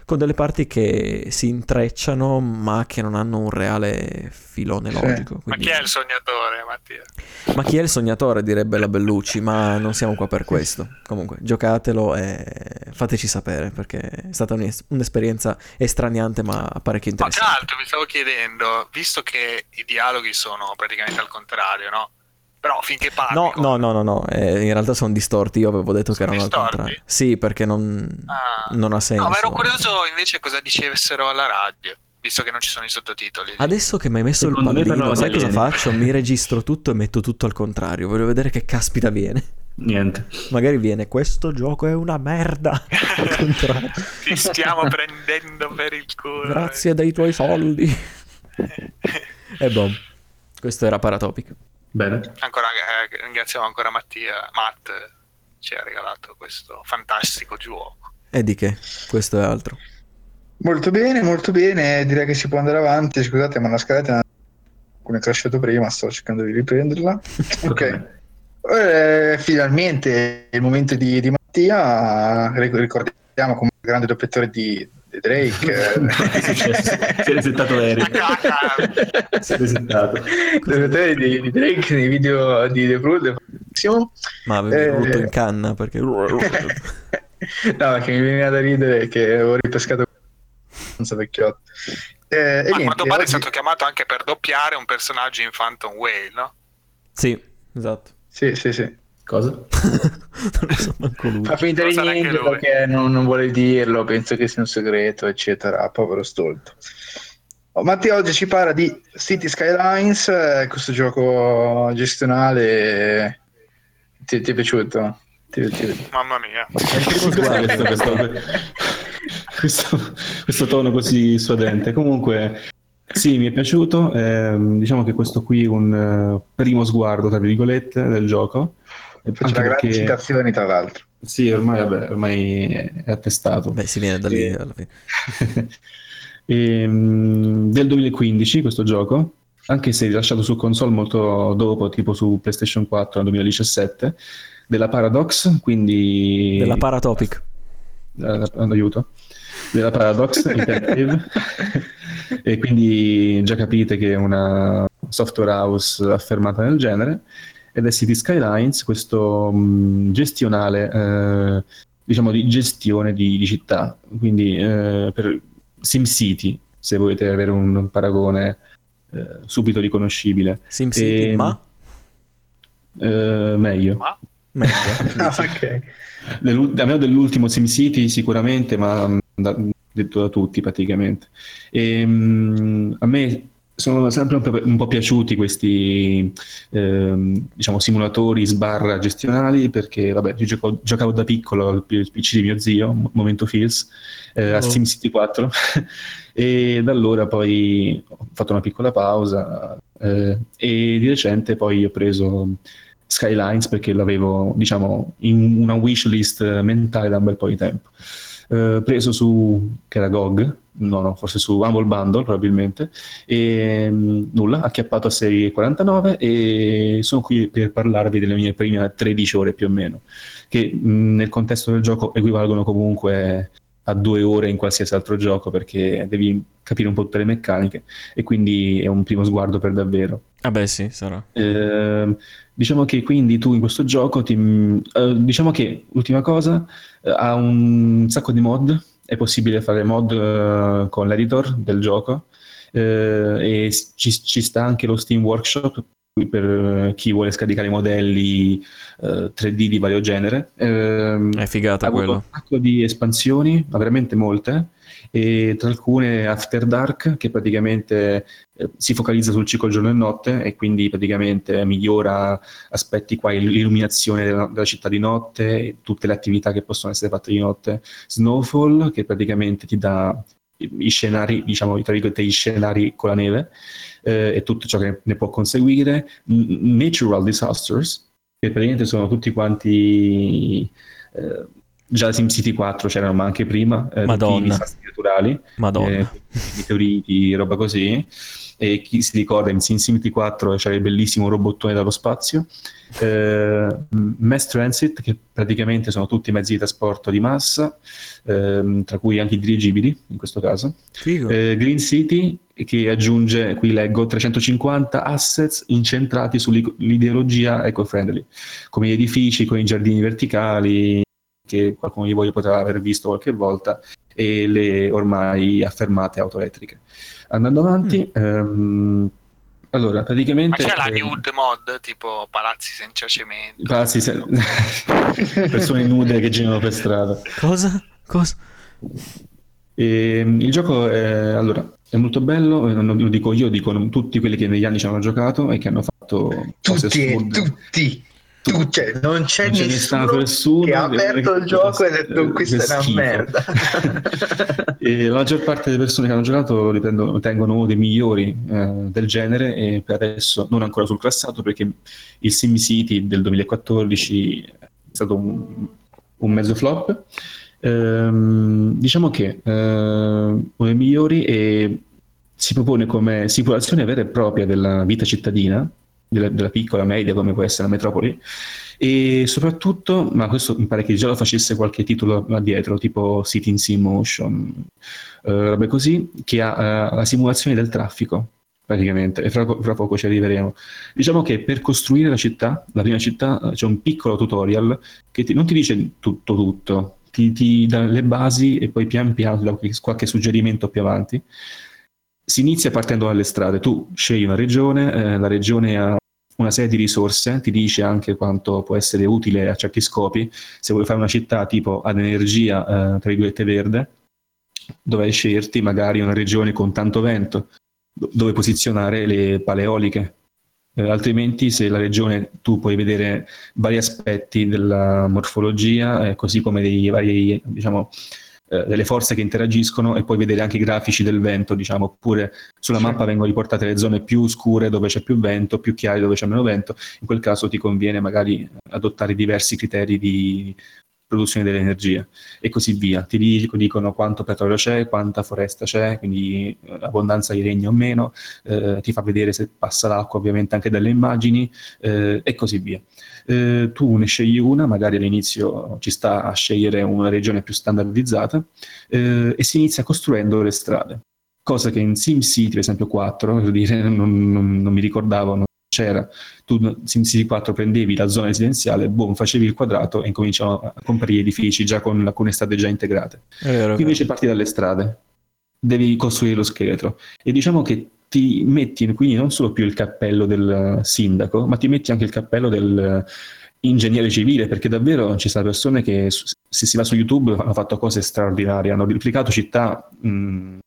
con delle parti che si intrecciano ma che non hanno un reale filone Sì. logico. Ma quindi- chi è il sognatore, Mattia? ma chi è il sognatore direbbe la Bellucci, ma non siamo qua per questo. Comunque, giocatelo e fateci sapere perché è stata un'es- un'esperienza estraniante ma parecchio Ma tra interessante. l'altro mi stavo chiedendo, visto che i dialoghi sono praticamente al contrario, no? Però finché parli... No, no, no, no, no, eh, in realtà sono distorti, io avevo detto che Sono erano al distorti? contrario. Sì, perché non, Ah. non ha senso. No, ma ero curioso invece cosa dicessero alla radio, visto che non ci sono i sottotitoli. Adesso che mi hai messo Secondo il pallino, sai cosa faccio? Mi registro tutto e metto tutto al contrario. Voglio vedere che caspita viene. Niente. Magari viene, questo gioco è una merda. Al contrario. Ti stiamo prendendo per il culo. Grazie dei tuoi soldi. e boh, questo era Paratopic. Bene. Ancora, eh, ringraziamo ancora Mattia. Matt ci ha regalato questo fantastico gioco. E di che? Questo è altro. Molto bene, molto bene. Direi che si può andare avanti. Scusate, ma la scaletta come è crashato prima, sto cercando di riprenderla. Ok. Eh, finalmente è il momento di, di Mattia. Ric- Ricordiamo come grande doppiatore di, di Drake. È successo? Si è resettato Eric. Si è resettato. Di, di Drake nei video di The Brood. Ma avevi Eh. rotto in canna perché... no, perché mi veniva da ridere che avevo ripescato non so vecchiotto. Eh, Ma a quanto pare è stato chiamato anche per doppiare un personaggio in Phantom Whale, no? sì, esatto. Sì, sì, sì. Cosa? non lo so manco lui. Fa finta di niente perché non, non vuole dirlo, penso che sia un segreto, eccetera. Povero stolto. Oh, Mattia oggi ci parla di City Skylines, eh, questo gioco gestionale. Ti, ti è piaciuto? Ti- ti- Mamma mia. Questo, questo, questo, questo tono così suadente. Comunque, sì, mi è piaciuto. ehm, diciamo che questo qui è un eh, primo sguardo, tra virgolette, del gioco. E una grande perché- citazioni, tra l'altro. Sì, ormai, vabbè, ormai è attestato. Beh, si viene da lì alla fine. Ehm, del 2015 questo gioco, anche se rilasciato su console molto dopo, tipo su PlayStation 4 nel 2017, della Paradox, quindi... Della Paratopic. eh, aiuto, della Paradox Interactive. e quindi già capite che è una software house affermata nel genere. Ed è City Skylines, questo mh, gestionale, eh, diciamo di gestione di, di città, quindi eh, per SimCity, se volete avere un paragone eh, subito riconoscibile. SimCity, E- ma? Eh, meglio. Ma Meglio. Ah, ok. Dell'ul- almeno dell'ultimo SimCity sicuramente, ma mh, da- detto da tutti praticamente. E, mh, a me sono sempre un po', piaciuti questi ehm, diciamo, simulatori sbarra gestionali perché vabbè, io gioco- giocavo da piccolo al PC di mio zio, Mo- Momento Feels, eh, a Oh. SimCity 4 e da allora poi ho fatto una piccola pausa eh, e di recente poi ho preso Skylines perché l'avevo diciamo in una wishlist mentale da un bel po' di tempo. Eh, preso su che era GOG, no, no, forse su Humble Bundle probabilmente, e mh, nulla, acchiappato a 6,49 e sono qui per parlarvi delle mie prime 13 ore più o meno, che mh, nel contesto del gioco equivalgono comunque a due ore in qualsiasi altro gioco perché devi capire un po' tutte le meccaniche e quindi è un primo sguardo per davvero. Vabbè, sì, sarà. Eh, diciamo che quindi tu in questo gioco ti, eh, diciamo che l'ultima cosa eh, ha un sacco di mod è possibile fare mod eh, con l'editor del gioco eh, e ci, ci sta anche lo Steam Workshop per eh, chi vuole scaricare modelli eh, 3D di vario genere Ehm, È figata ha quello. un sacco di espansioni, ma veramente molte, e tra alcune After Dark, che praticamente eh, si focalizza sul ciclo giorno e notte e quindi praticamente migliora aspetti qua, l'illuminazione della, della città di notte, tutte le attività che possono essere fatte di notte. Snowfall, che praticamente ti dà i i scenari, diciamo, tra virgolette, gli scenari con la neve eh, e tutto ciò che ne può conseguire. Natural Disasters, che praticamente sono tutti quanti eh, già da SimCity 4 c'erano ma anche prima eh, i Madonna. disastri naturali Madonna. eh, meteoriti roba così e chi si ricorda in SimCity 4 c'era il bellissimo robottone dallo spazio. Eh, Mass Transit che praticamente sono tutti mezzi di trasporto di massa ehm, tra cui anche i dirigibili in questo caso. Eh, Green City che aggiunge, qui leggo, 350 assets incentrati sull'ideologia eco-friendly, come gli edifici con i giardini verticali, che qualcuno di voi potrà aver visto qualche volta, e le ormai affermate auto elettriche. Andando avanti, ehm, allora, Ma praticamente... c'è la eh, nude mod, tipo palazzi senza cemento. palazzi se- persone nude che girano per strada. Cosa? Cosa? E, il gioco è, allora, è molto bello, e non lo dico io, dicono tutti quelli che negli anni ci hanno giocato e che hanno fatto cose Tutti, assurde. tutti, tu, cioè, non c'è Non ce n'è nessuno, nessuno che ha aperto il gioco e ha detto questa è una schifo." merda. la maggior parte delle persone che hanno giocato riprendono- ritengono uno dei migliori eh, del genere e per adesso non ancora sul classato perché il SimCity del 2014 è stato un, un mezzo flop. Ehm, diciamo che eh, uno dei migliori e si propone come simulazione vera e propria della vita cittadina, della, della piccola media come può essere la metropoli, e soprattutto, ma questo mi pare che già lo facesse qualche titolo là dietro, tipo City in Sim Motion, eh, robe così, che ha eh, la simulazione del traffico, praticamente, e fra, fra poco ci arriveremo. Diciamo che per costruire la città, la prima città, eh, c'è un piccolo tutorial che ti- non ti dice tutto tutto, ti, ti dà le basi e poi pian piano ti dà qualche, qualche suggerimento più avanti. Si inizia partendo dalle strade, tu scegli una regione, eh, la regione ha una serie di risorse, ti dice anche quanto può essere utile a certi scopi. Se vuoi fare una città tipo ad energia, eh, tra virgolette, verde, dovrai sceglierti magari una regione con tanto vento, do- dove posizionare le pale eoliche. Eh, altrimenti, se la regione tu puoi vedere vari aspetti della morfologia, eh, così come dei vari, diciamo, eh, delle forze che interagiscono e puoi vedere anche i grafici del vento, diciamo, oppure sulla Sì. mappa vengono riportate le zone più scure dove c'è più vento, più chiare dove c'è meno vento. In quel caso ti conviene magari adottare diversi criteri di produzione dell'energia e così via. Ti dic- dicono quanto petrolio c'è, quanta foresta c'è, quindi eh, abbondanza di legno o meno, eh, ti fa vedere se passa l'acqua ovviamente anche dalle immagini eh, e così via. Eh, tu ne scegli una, magari all'inizio ci sta a scegliere una regione più standardizzata eh, e si inizia costruendo le strade cosa che in SimCity, per esempio 4, per dire, non, non- non mi ricordavo, non c'era. Tu SimCity 4 prendevi la zona residenziale, boom, facevi il quadrato e incominciano a comparire edifici già con alcune strade già integrate. vero, Qui invece parti dalle strade, devi costruire lo scheletro e diciamo che ti metti quindi non solo più il cappello del sindaco, ma ti metti anche il cappello del ingegnere civile, perché davvero ci sono persone che se si va su YouTube hanno fatto cose straordinarie, hanno replicato città mh,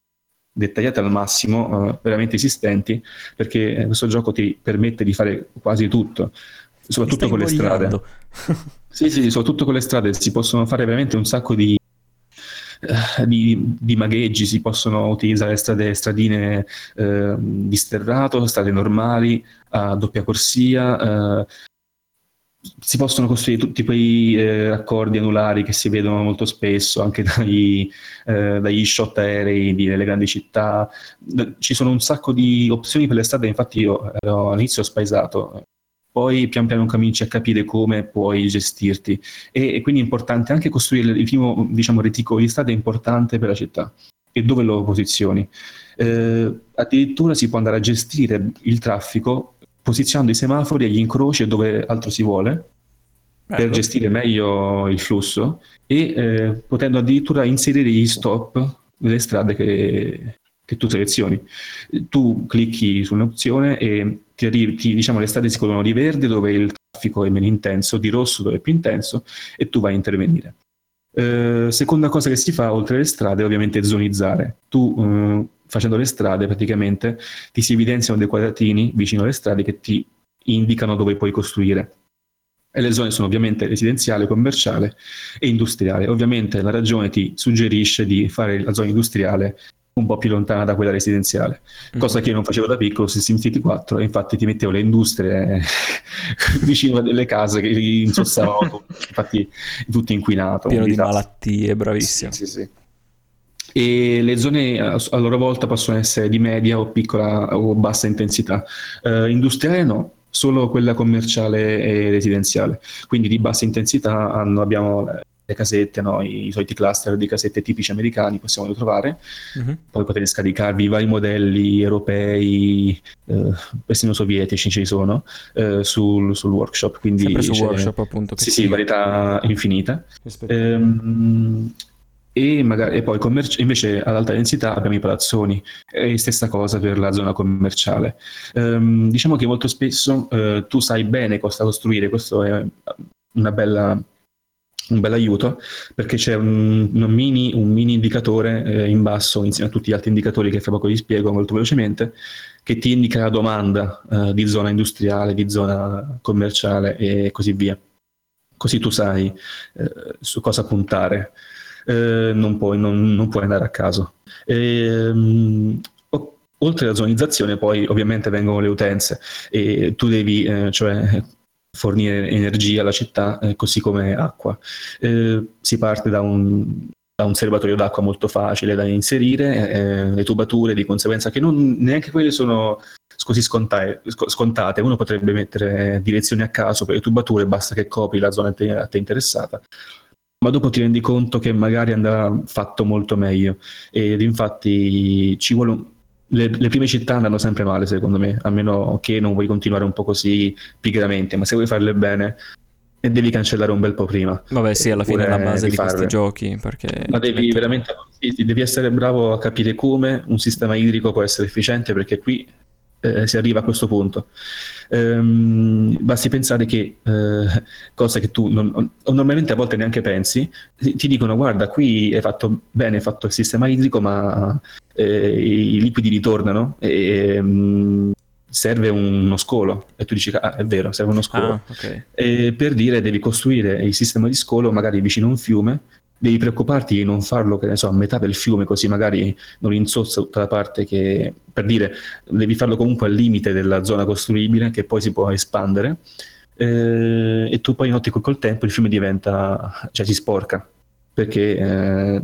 dettagliate al massimo, uh, veramente esistenti, perché questo gioco ti permette di fare quasi tutto, soprattutto con le strade. sì, sì, soprattutto con le strade si possono fare veramente un sacco di, uh, di, di magheggi, si possono utilizzare strade, stradine uh, di sterrato, strade normali, a doppia corsia, si possono costruire tutti quei eh, raccordi anulari che si vedono molto spesso anche dai, eh, dagli shot aerei delle grandi città. Ci sono un sacco di opzioni per le strade, infatti io ero all'inizio spaesato, poi pian piano cominci a capire come puoi gestirti e, e quindi è importante anche costruire il primo diciamo, reticolo di strada è importante per la città e dove lo posizioni. Eh, addirittura si può andare a gestire il traffico posizionando i semafori agli incroci dove altro si vuole per gestire meglio il flusso e eh, potendo addirittura inserire gli stop nelle strade che, che tu selezioni. Tu clicchi su un'opzione e ti arrivi, ti, diciamo, le strade si colono di verde dove il traffico è meno intenso, di rosso dove è più intenso e tu vai a intervenire. Eh, seconda cosa che si fa oltre le strade è ovviamente zonizzare. Tu eh, facendo le strade praticamente ti si evidenziano dei quadratini vicino alle strade che ti indicano dove puoi costruire. E le zone sono ovviamente residenziale, commerciale e industriale. Ovviamente la ragione ti suggerisce di fare la zona industriale un po' più lontana da quella residenziale, mm. cosa che io non facevo da piccolo su SimCity 4 e infatti ti mettevo le industrie vicino a delle case che insossavano infatti tutto inquinato. Pieno di malattie, bravissimo. Sì, sì, sì e le zone a, loro volta possono essere di media o piccola o bassa intensità. Uh, industriale no, solo quella commerciale e residenziale. Quindi di bassa intensità hanno, abbiamo le casette, no? I, i, soliti cluster di casette tipici americani possiamo trovare. Uh-huh. Poi potete scaricarvi i vari modelli europei, eh, persino sovietici ci sono, eh, sul, sul, workshop. Quindi Sempre su workshop appunto. Sì, sì, varietà infinita. Ehm, e, magari, e poi commerci- invece ad alta densità abbiamo i palazzoni, e stessa cosa per la zona commerciale. Um, diciamo che molto spesso uh, tu sai bene cosa costruire, questo è bella, un bel aiuto perché c'è un, un, mini, un mini, indicatore eh, in basso insieme a tutti gli altri indicatori che fra poco vi spiego molto velocemente che ti indica la domanda eh, di zona industriale, di zona commerciale e così via. Così tu sai eh, su cosa puntare eh, non, puoi, non, non, puoi, andare a caso. E, um, oltre alla zonizzazione poi ovviamente vengono le utenze e tu devi eh, cioè, fornire energia alla città eh, così come acqua. Eh, si parte da un, da un, serbatoio d'acqua molto facile da inserire, eh, le tubature di conseguenza che non, neanche quelle sono così scontate, scontate. Uno potrebbe mettere direzioni a caso per le tubature, basta che copri la zona a te interessata ma dopo ti rendi conto che magari andrà fatto molto meglio ed infatti ci vuole un... le, le, prime città andranno sempre male secondo me, a meno che non vuoi continuare un po' così pigramente, ma se vuoi farle bene devi cancellare un bel po' prima. Vabbè sì, alla fine è la base di questi giochi perché... Ma devi veramente devi essere bravo a capire come un sistema idrico può essere efficiente perché qui eh, si arriva a questo punto. Ehm, basti pensare che, eh, cosa che tu non, normalmente a volte neanche pensi, ti dicono guarda qui hai fatto bene, hai fatto il sistema idrico ma eh, i liquidi ritornano e um, serve uno scolo e tu dici ah è vero serve uno scolo ah, okay. per dire devi costruire il sistema di scolo magari vicino a un fiume devi preoccuparti di non farlo, che ne so, a metà del fiume, così magari non inzozza tutta la parte che, per dire, devi farlo comunque al limite della zona costruibile, che poi si può espandere, eh, e tu poi noti che col tempo il fiume diventa, cioè si sporca, perché eh,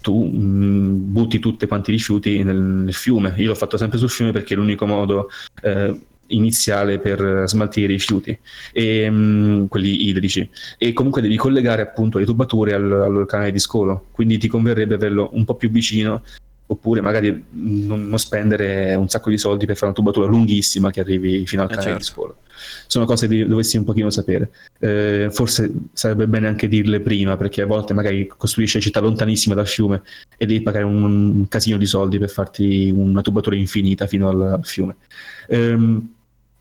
tu mh, mm, butti tutti quanti i rifiuti nel, nel, fiume. Io l'ho fatto sempre sul fiume perché è l'unico modo... Eh, iniziale per smaltire i rifiuti, e, um, quelli idrici, e comunque devi collegare appunto le tubature al, al, canale di scolo, quindi ti converrebbe averlo un po' più vicino oppure magari non, non spendere un sacco di soldi per fare una tubatura lunghissima che arrivi fino al Eh, canale certo. di scuola. Sono cose che dovessi un pochino sapere. Eh, forse sarebbe bene anche dirle prima, perché a volte magari costruisci città lontanissime dal fiume e devi pagare un, un casino di soldi per farti una tubatura infinita fino al, al fiume. Ehm,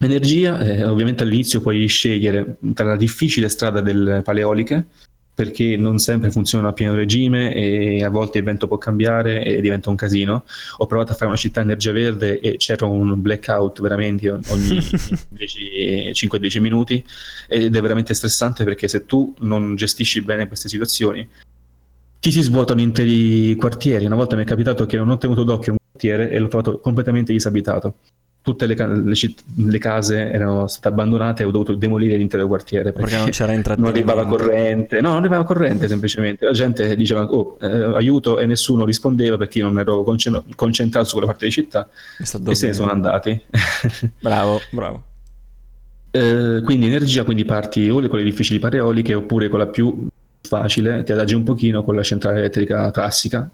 Energia, eh, ovviamente all'inizio puoi scegliere tra la difficile strada delle paleoliche, perché non sempre funzionano a pieno regime e a volte il vento può cambiare e diventa un casino. Ho provato a fare una città energia verde e c'era un blackout veramente ogni 10 5-10 minuti ed è veramente stressante perché se tu non gestisci bene queste situazioni ti si svuotano interi quartieri. Una volta mi è capitato che non ho tenuto d'occhio un quartiere e l'ho trovato completamente disabitato. Tutte le, le le case erano state abbandonate e ho dovuto demolire l'intero quartiere Perché non c'era non intrattenimento. arrivava corrente, no, non arrivava corrente semplicemente. La gente diceva oh, eh, aiuto e nessuno rispondeva perché io non ero concen- concentrato su quella parte di città e se ne sono andati. Bravo, bravo. Eh, quindi energia, quindi parti o con le difficili pareoliche oppure con la più facile, ti adagi un pochino con la centrale elettrica classica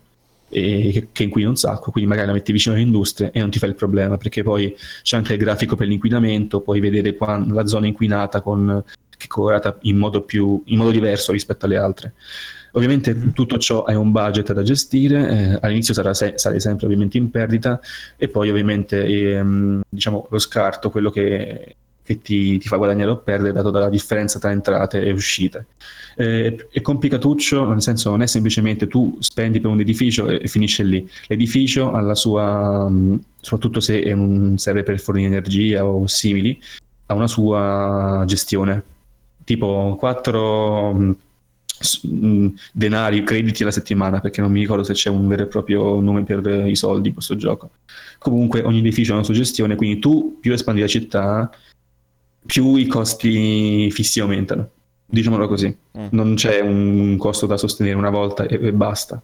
e che, inquina un sacco, quindi magari la metti vicino alle industrie e non ti fai il problema perché poi c'è anche il grafico per l'inquinamento, puoi vedere qua la zona inquinata con, che è colorata in modo, più, in modo diverso rispetto alle altre. Ovviamente tutto ciò è un budget da gestire, eh, all'inizio sarà se- sarai sempre ovviamente in perdita e poi ovviamente ehm, diciamo, lo scarto, quello che, che ti, ti fa guadagnare o perdere dato dalla differenza tra entrate e uscite. Eh, è complicatuccio, nel senso non è semplicemente tu spendi per un edificio e, e finisce lì. L'edificio ha la sua, mh, soprattutto se è un- serve per fornire energia o simili, ha una sua gestione. Tipo 4 denari, crediti alla settimana, perché non mi ricordo se c'è un vero e proprio nome per i soldi in questo gioco. Comunque ogni edificio ha una sua gestione, quindi tu più espandi la città, più i costi fissi aumentano. Diciamolo così, Mm. Non c'è un costo da sostenere una volta e, e basta.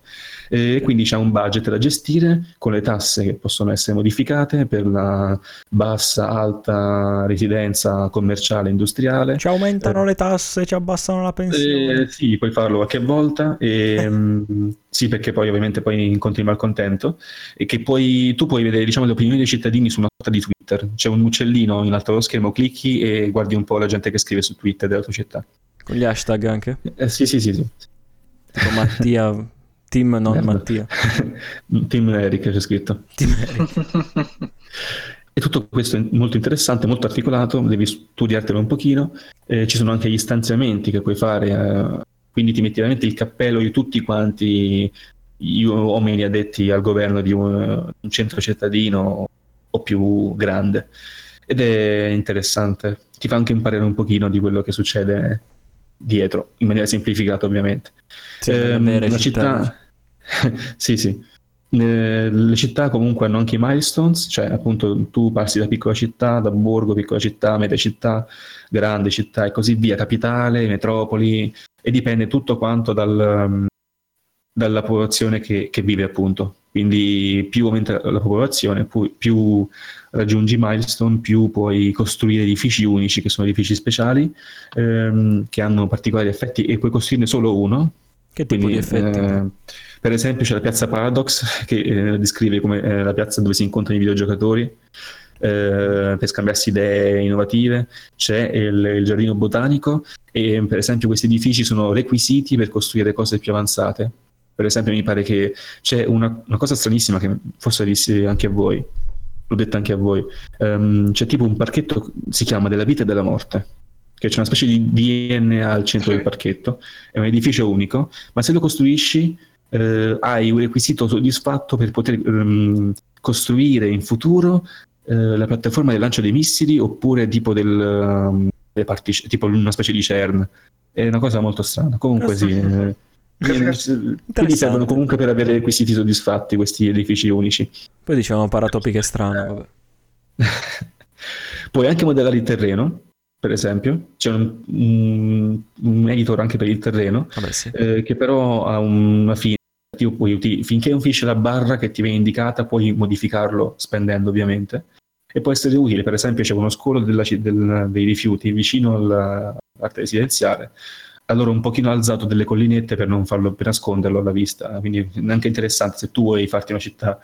E quindi c'è un budget da gestire con le tasse che possono essere modificate per la bassa, alta residenza commerciale, industriale. Ci aumentano Eh. le tasse, ci abbassano la pensione. Eh, sì, puoi farlo qualche volta, e, mm, sì, perché poi ovviamente poi incontri il malcontento e che poi tu puoi vedere diciamo, le opinioni dei cittadini su una sorta di Twitter. C'è un uccellino in alto allo schermo, clicchi e guardi un po' la gente che scrive su Twitter della tua città. Con gli hashtag anche. Eh, sì, sì, sì, sì. Tipo Mattia, team non Merda. Mattia. Team Eric c'è scritto. Team Eric. E tutto questo è molto interessante, molto articolato, devi studiartelo un pochino. Eh, ci sono anche gli stanziamenti che puoi fare, eh, quindi ti metti veramente il cappello di tutti quanti gli uomini addetti al governo di un, un centro cittadino o più grande. Ed è interessante, ti fa anche imparare un pochino di quello che succede dietro, in maniera semplificata ovviamente. Sì, Ehm, la città, sì, sì. Eh, le città comunque hanno anche i milestones, cioè appunto tu passi da piccola città, da borgo, piccola città, media città, grande città e così via, capitale, metropoli, e dipende tutto quanto dal, dalla popolazione che, che vive appunto. Quindi più aumenta la popolazione, più raggiungi milestone, più puoi costruire edifici unici, che sono edifici speciali, ehm, che hanno particolari effetti e puoi costruirne solo uno, Che tipo quindi, di effetti? eh, per esempio, c'è la piazza Paradox che eh, descrive come eh, la piazza dove si incontrano i videogiocatori eh, per scambiarsi idee innovative. C'è il, il giardino botanico e, per esempio, questi edifici sono requisiti per costruire cose più avanzate. Per esempio, mi pare che c'è una, una cosa stranissima che forse dissi anche a voi, l'ho detto anche a voi. Ehm, c'è tipo un parchetto, si chiama della vita e della morte, che c'è una specie di DNA al centro del parchetto, è un edificio unico, ma se lo costruisci eh, hai un requisito soddisfatto per poter ehm, costruire in futuro eh, la piattaforma del lancio dei missili oppure tipo del, um, partici- tipo una specie di CERN. È una cosa molto strana. Comunque sì. eh, quindi servono comunque per avere requisiti soddisfatti questi edifici unici. Poi diciamo paratopiche strane, vabbè. Puoi anche modellare il terreno, per esempio. C'è un, un- un editor anche per il terreno, Vabbè sì. eh, che però ha una fine. Puoi uti- finché non finisce la barra che ti viene indicata, puoi modificarlo spendendo ovviamente. E può essere utile, per esempio, c'è uno scolo della del- dei rifiuti vicino alla parte residenziale. Allora un pochino alzato delle collinette per non farlo per nasconderlo alla vista. Quindi è anche interessante se tu vuoi farti una città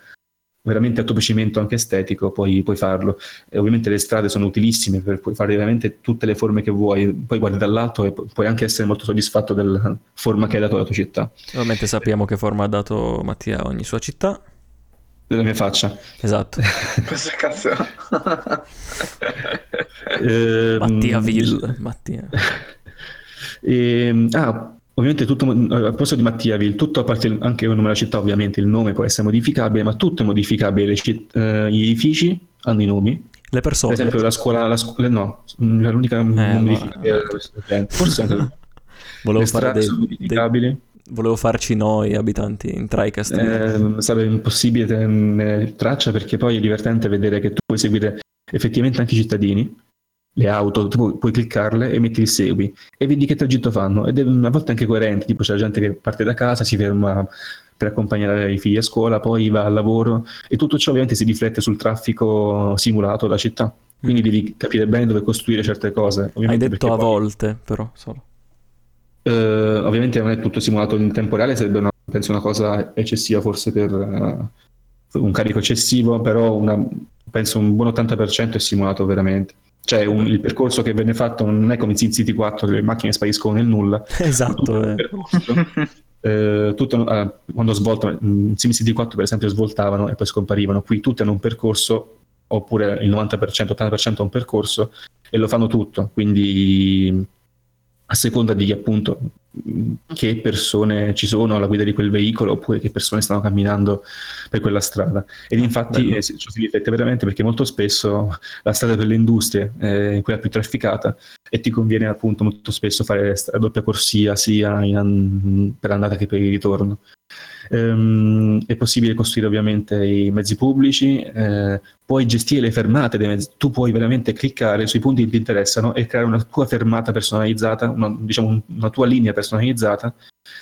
veramente a tuo piacimento anche estetico, puoi, puoi farlo. E ovviamente le strade sono utilissime per puoi fare veramente tutte le forme che vuoi, poi guardi dall'alto e puoi anche essere molto soddisfatto della forma che hai dato alla tua città. Ovviamente sappiamo che forma ha dato Mattia a ogni sua città. Della mia faccia. Esatto. Questa cazzo. Eh, Mattiaville. Mattia. E, ah, ovviamente tutto, a proposito di Mattiaville, tutto a parte anche il nome della città, ovviamente il nome può essere modificabile, ma tutto è modificabile. Le citt- eh, gli edifici hanno i nomi. Le Per persone. esempio la scuola, la scuola no, l'unica modifica no. che era questo genere. Forse anche Volevo le fare dei- dei- modificabili. Volevo farci noi abitanti in TriCast. Eh, sarebbe impossibile tenere traccia perché poi è divertente vedere che tu puoi seguire effettivamente anche i cittadini, le auto, tu puoi, cliccarle e metti il segui e vedi che tragitto fanno ed è una volta anche coerente, tipo c'è la gente che parte da casa, si ferma per accompagnare i figli a scuola, poi va al lavoro e tutto ciò ovviamente si riflette sul traffico simulato della città. Quindi devi capire bene dove costruire certe cose. Hai detto a poi- volte, però solo. eh, ovviamente non è tutto simulato in tempo reale, sarebbe una, penso una cosa eccessiva forse per eh, un carico eccessivo, però una- penso un buon 80% è simulato veramente. Cioè un- il percorso che venne fatto non è come in SimCity 4 che le macchine spariscono nel nulla. Esatto. Eh. Eh, tutto, eh, quando svoltano, in SimCity 4 per esempio svoltavano e poi scomparivano, qui tutti hanno un percorso oppure il 90%, 80% ha un percorso e lo fanno tutto, quindi a seconda di appunto che persone ci sono alla guida di quel veicolo oppure che persone stanno camminando per quella strada. Ed infatti eh, ciò si riflette veramente perché molto spesso la strada per le industrie è quella più trafficata e ti conviene appunto molto spesso fare sta- doppia corsia sia in per andata che per il ritorno. Ehm, è possibile costruire ovviamente i mezzi pubblici, eh, puoi gestire le fermate dei mezzi, tu puoi veramente cliccare sui punti che ti interessano e creare una tua fermata personalizzata, una, diciamo un- una tua linea personalizzata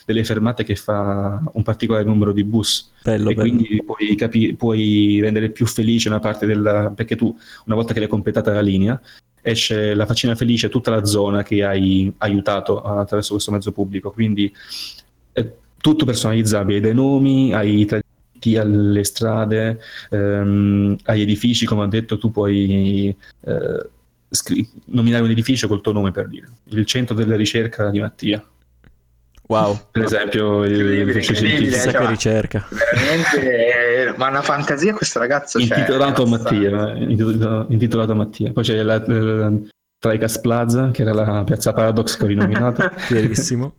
delle fermate che fa un particolare numero di bus Bello, e bello. quindi puoi, capi- puoi rendere più felice una parte della... perché tu una volta che l'hai completata la linea esce la faccina felice a tutta la zona che hai aiutato attraverso questo mezzo pubblico quindi tutto personalizzabile dai nomi ai tragitti alle strade ehm, agli edifici come ho detto tu puoi eh, scri- nominare un edificio col tuo nome per dire il centro della ricerca di Mattia Wow. per esempio il scientifico. Chissà che cioè, ricerca. Veramente, eh, ma una fantasia questo ragazzo c'è. intitolato a abbastanza. Mattia, eh, intitolato, intitolato Mattia. Poi c'è la, la Tricas Plaza, che era la piazza Paradox che ho rinominato, Verissimo.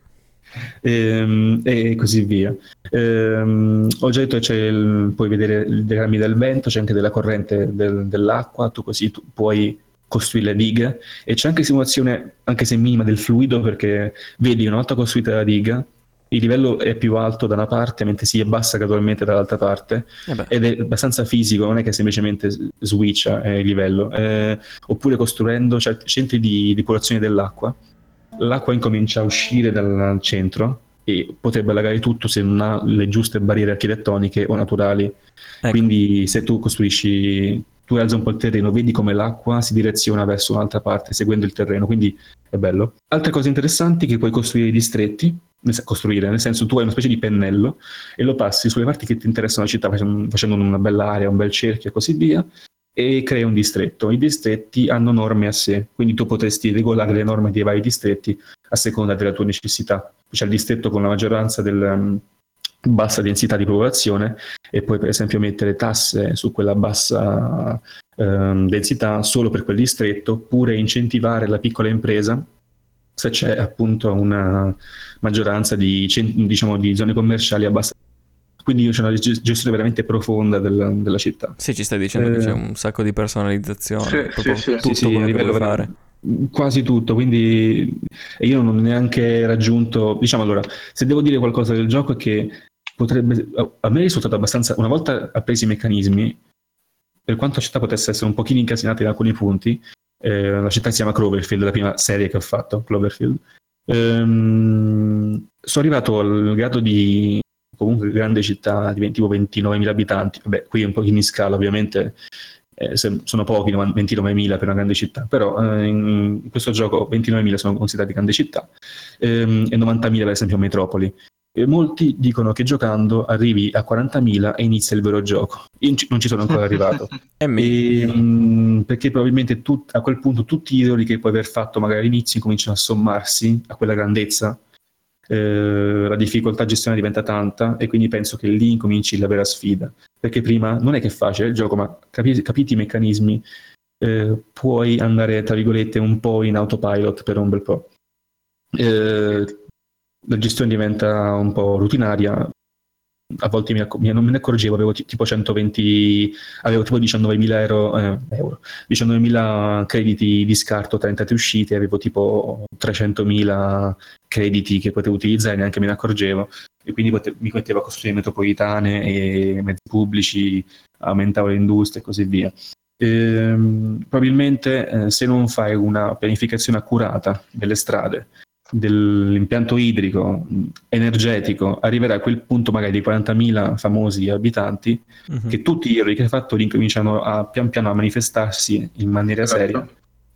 Ehm, e così via. Ehm, ho già detto che c'è il- puoi vedere i diagrammi del vento, c'è anche della corrente del- dell'acqua, tu così tu puoi costruire le dighe. E c'è anche simulazione, anche se minima, del fluido perché vedi una volta costruita la diga il livello è più alto da una parte mentre si abbassa gradualmente dall'altra parte. Eh ed è abbastanza fisico, non è che semplicemente switcha eh, il livello, Eh, oppure costruendo cioè, centri di depurazione dell'acqua, l'acqua incomincia a uscire dal centro e potrebbe allagare tutto se non ha le giuste barriere architettoniche o naturali. Ecco. Quindi se tu costruisci, tu alzi un po' il terreno, vedi come l'acqua si direziona verso un'altra parte seguendo il terreno, quindi è bello. Altre cose interessanti che puoi costruire i distretti, costruire, nel senso tu hai una specie di pennello e lo passi sulle parti che ti interessano la città facendo una bella area, un bel cerchio e così via e crei un distretto. I distretti hanno norme a sé, quindi tu potresti regolare le norme dei vari distretti a seconda della tua necessità. C'è il distretto con la maggioranza del bassa densità di popolazione e puoi per esempio mettere tasse su quella bassa ehm, densità solo per quel distretto oppure incentivare la piccola impresa se c'è appunto una maggioranza di, diciamo, di zone commerciali a bassa quindi c'è una ges- gestione veramente profonda della, della città sì, ci stai dicendo che Eh, c'è un sacco di personalizzazione, Sì, sì, sì. tutto Sì, sì, a quello che fare. quasi tutto, quindi e io non ho neanche raggiunto, diciamo allora, se devo dire qualcosa del gioco è che potrebbe, a me è risultato abbastanza, una volta appresi i meccanismi, per quanto la città potesse essere un pochino incasinata in alcuni punti, eh, la città si chiama Cloverfield, la prima serie che ho fatto, Cloverfield, ehm, sono arrivato al grado di comunque grande città di 20 tipo 29.000 abitanti, vabbè qui è un pochino in scala ovviamente, eh, sono pochi, 29.000 per una grande città, però eh, in, questo gioco 29.000 sono considerati grande città ehm, e 90.000 per esempio metropoli. E molti dicono che giocando arrivi a 40.000 e inizia il vero gioco. Io non ci sono ancora arrivato. e, mh, mm, perché probabilmente tu, a quel punto tutti i titoli che puoi aver fatto magari all'inizio cominciano a sommarsi a quella grandezza. Eh, la difficoltà gestione diventa tanta e quindi penso che lì incominci la vera sfida. Perché prima non è che è facile il gioco, ma capi, capiti i meccanismi, eh, puoi andare, tra virgolette, un po' in autopilot per un bel po'. Eh, la gestione diventa un po' rutinaria. A volte mi, non me ne accorgevo, avevo t- tipo 120, avevo tipo 19.000 euro, eh, euro, 19.000 crediti di scarto tra entrate uscite, avevo tipo 300.000 crediti che potevo utilizzare, neanche me ne accorgevo. E quindi pote- mi mettevo a costruire metropolitane e mezzi pubblici, aumentavo le industrie e così via. Ehm, probabilmente eh, se non fai una pianificazione accurata delle strade, dell'impianto idrico energetico arriverà a quel punto magari di 40.000 famosi abitanti uh-huh. che tutti gli errori che hai fatto incominciano a pian piano a manifestarsi in maniera esatto. seria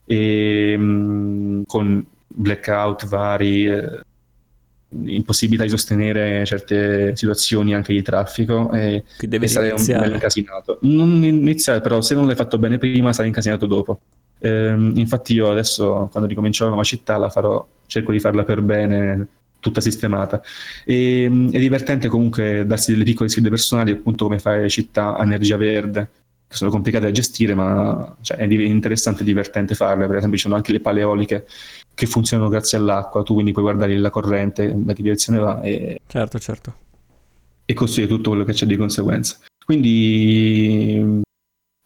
e mh, con blackout vari eh, impossibilità di sostenere certe situazioni anche di traffico e, e sarei un bel incasinato non iniziare però se non l'hai fatto bene prima sarai incasinato dopo ehm, infatti io adesso quando ricomincerò la nuova città la farò cerco di farla per bene, tutta sistemata. E, è divertente comunque darsi delle piccole sfide personali, appunto come fare città a energia verde, che sono complicate da gestire, ma cioè, è interessante e divertente farle. Per esempio, ci sono anche le paleoliche che funzionano grazie all'acqua, tu quindi puoi guardare la corrente, da che direzione va e, certo, certo. e costruire tutto quello che c'è di conseguenza. Quindi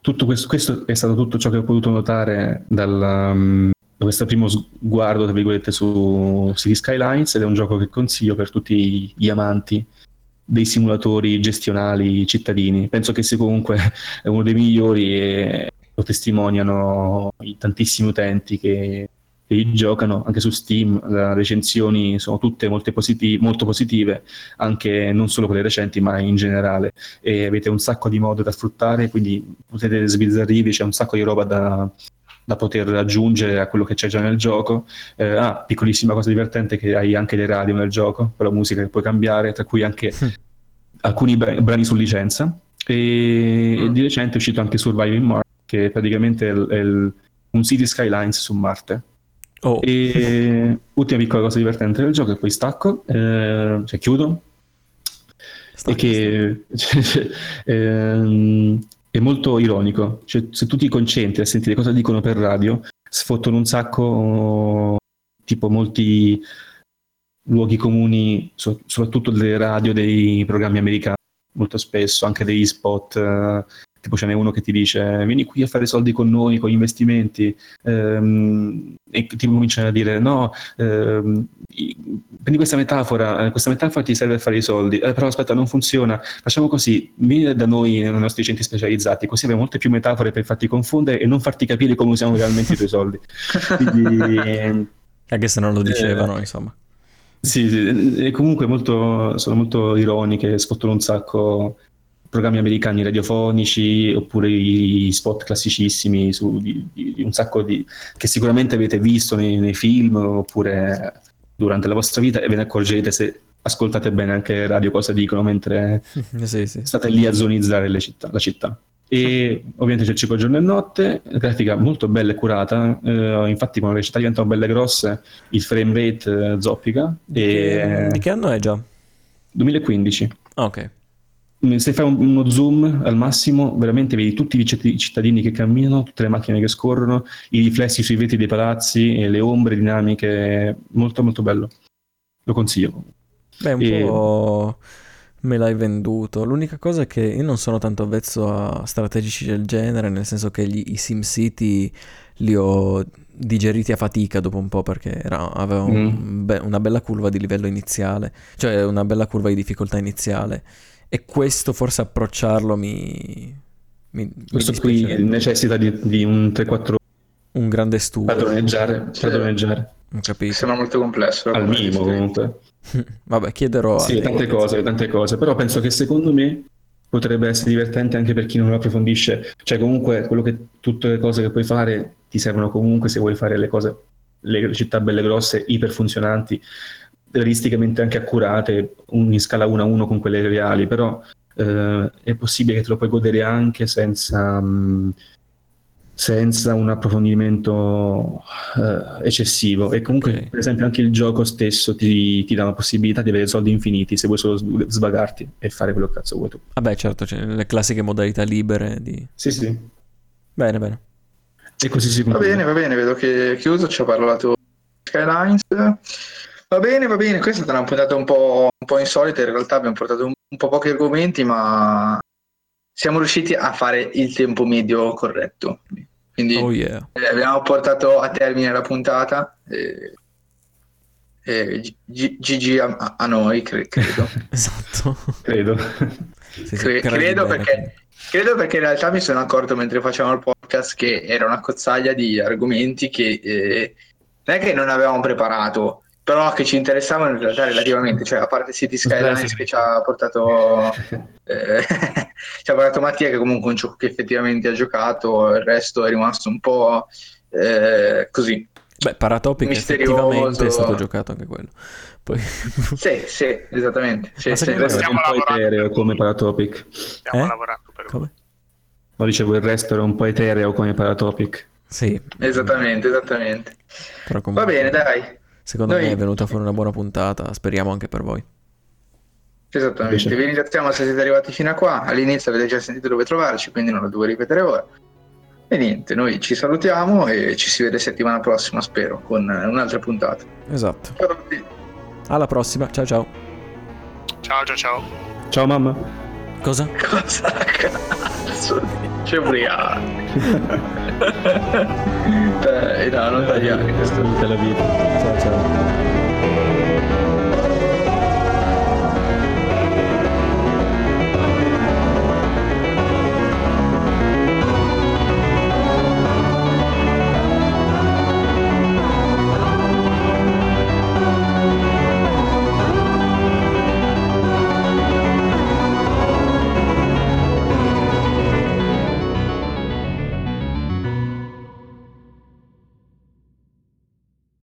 tutto questo, questo, è stato tutto ciò che ho potuto notare dal, um, questo primo sguardo, tra virgolette, su City Skylines ed è un gioco che consiglio per tutti gli amanti dei simulatori gestionali cittadini. Penso che sia comunque uno dei migliori e lo testimoniano i tantissimi utenti che, che giocano anche su Steam. Le recensioni sono tutte positive, molto positive, anche non solo quelle recenti, ma in generale. E avete un sacco di mod da sfruttare, quindi potete sbizzarrirvi, c'è un sacco di roba da, da poter aggiungere a quello che c'è già nel gioco. Eh, ah, piccolissima cosa divertente che hai anche le radio nel gioco, con la musica che puoi cambiare, tra cui anche mm. alcuni brani su licenza. E, mm. e, di recente è uscito anche Surviving Mars, che è praticamente è il, un City Skylines su Marte. Oh. E ultima piccola cosa divertente del gioco, e poi stacco, eh, cioè chiudo. Stacchi, e che ehm, è molto ironico. Cioè, se tu ti concentri a sentire cosa dicono per radio, sfottono un sacco, tipo molti luoghi comuni, so, soprattutto delle radio, dei programmi americani, molto spesso, anche degli spot eh, tipo ce n'è uno che ti dice vieni qui a fare soldi con noi, con gli investimenti ehm, e ti cominciano a dire no, ehm, prendi questa metafora, eh, questa metafora ti serve a fare i soldi, eh, però aspetta non funziona, facciamo così, vieni da noi nei nostri centri specializzati, così abbiamo molte più metafore per farti confondere e non farti capire come usiamo realmente i tuoi soldi. Quindi, anche se non lo dicevano, eh, insomma. Sì, sì, e comunque molto, sono molto ironiche, sfottano un sacco programmi americani radiofonici oppure i spot classicissimi su di, di un sacco di che sicuramente avete visto nei, nei, film oppure durante la vostra vita e ve ne accorgerete se ascoltate bene anche radio cosa dicono mentre sì, sì. state lì a zonizzare città, la città. E ovviamente c'è il ciclo giorno e notte, grafica molto bella e curata, eh, infatti quando le città diventano belle grosse il frame rate eh, zoppica. Di, e... che, di che anno è già? 2015. ok. Mm, se fai uno zoom al massimo, veramente vedi tutti i cittadini che camminano, tutte le macchine che scorrono, i riflessi sui vetri dei palazzi e le ombre dinamiche, molto molto bello. Lo consiglio. Beh, un e... po' me l'hai venduto. L'unica cosa è che io non sono tanto avvezzo a strategici del genere, nel senso che gli, i SimCity li ho digeriti a fatica dopo un po' perché era, aveva un, mm. be- una bella curva di livello iniziale, cioè una bella curva di difficoltà iniziale e questo forse approcciarlo mi... mi questo mi qui necessita di, di un 3-4 un grande studio. Padroneggiare, padroneggiare. Ho capito. Sembra molto complesso. Al minimo comunque. Vabbè, chiederò. Sì, tante cose, tante cose, però penso che secondo me potrebbe essere divertente anche per chi non lo approfondisce. Cioè, comunque, quello che, tutte le cose che puoi fare ti servono comunque se vuoi fare le cose, le città belle grosse, iperfunzionanti, realisticamente anche accurate, un, in scala 1 a 1 con quelle reali, però eh, è possibile che te lo puoi godere anche senza, mh, senza un approfondimento eh, eccessivo e comunque Ok. per esempio anche il gioco stesso ti, ti dà la possibilità di avere soldi infiniti se vuoi solo sv- svagarti e fare quello che cazzo vuoi tu. Vabbè, certo, c'è le classiche modalità libere di... Sì, sì. Bene, bene. E così si Va conclude. bene, va bene, vedo che è chiuso, ci ha parlato Skylines. Va bene, va bene, questa è stata una puntata un po', un po' insolita, in realtà abbiamo portato un, un po' pochi argomenti, ma siamo riusciti a fare il tempo medio corretto. Quindi Oh yeah. eh, abbiamo portato a termine la puntata. E, e G- GG a, a noi, cre- credo. Esatto. Credo. Sì, sì, Cre- credo perché credo perché in realtà mi sono accorto mentre facevamo il podcast che era una cozzaglia di argomenti che eh, non è che non avevamo preparato però che ci interessavano in realtà relativamente cioè a parte City Skylines che ci ha portato eh, ci ha portato Mattia che comunque è un gioco che effettivamente ha giocato il resto è rimasto un po' eh, così Beh, Paratopic misterioso. effettivamente è stato giocato anche quello. Poi... sì sì esattamente sì, Ma sì, È un Stiamo po' etereo come. Paratopic. Stiamo Eh? lavorando per Come? No, dicevo, il resto era un po' etereo come Paratopic. Sì. esattamente esattamente Però va comunque, bene dai Secondo Noi- me è venuta fuori una buona puntata, speriamo anche per voi. Esattamente, Invece- vi ringraziamo se siete arrivati fino a qua. All'inizio avete già sentito dove trovarci, quindi non lo devo ripetere ora. E niente, noi ci salutiamo e ci si vede settimana prossima, spero, con un'altra puntata. Esatto. Ciao a tutti. Alla prossima, ciao ciao. Ciao ciao ciao. Ciao mamma. Cosa? Cosa cazzo? C'è ubriaco. Dai, no, non tagliare questo. Tutta la vita. Ciao ciao.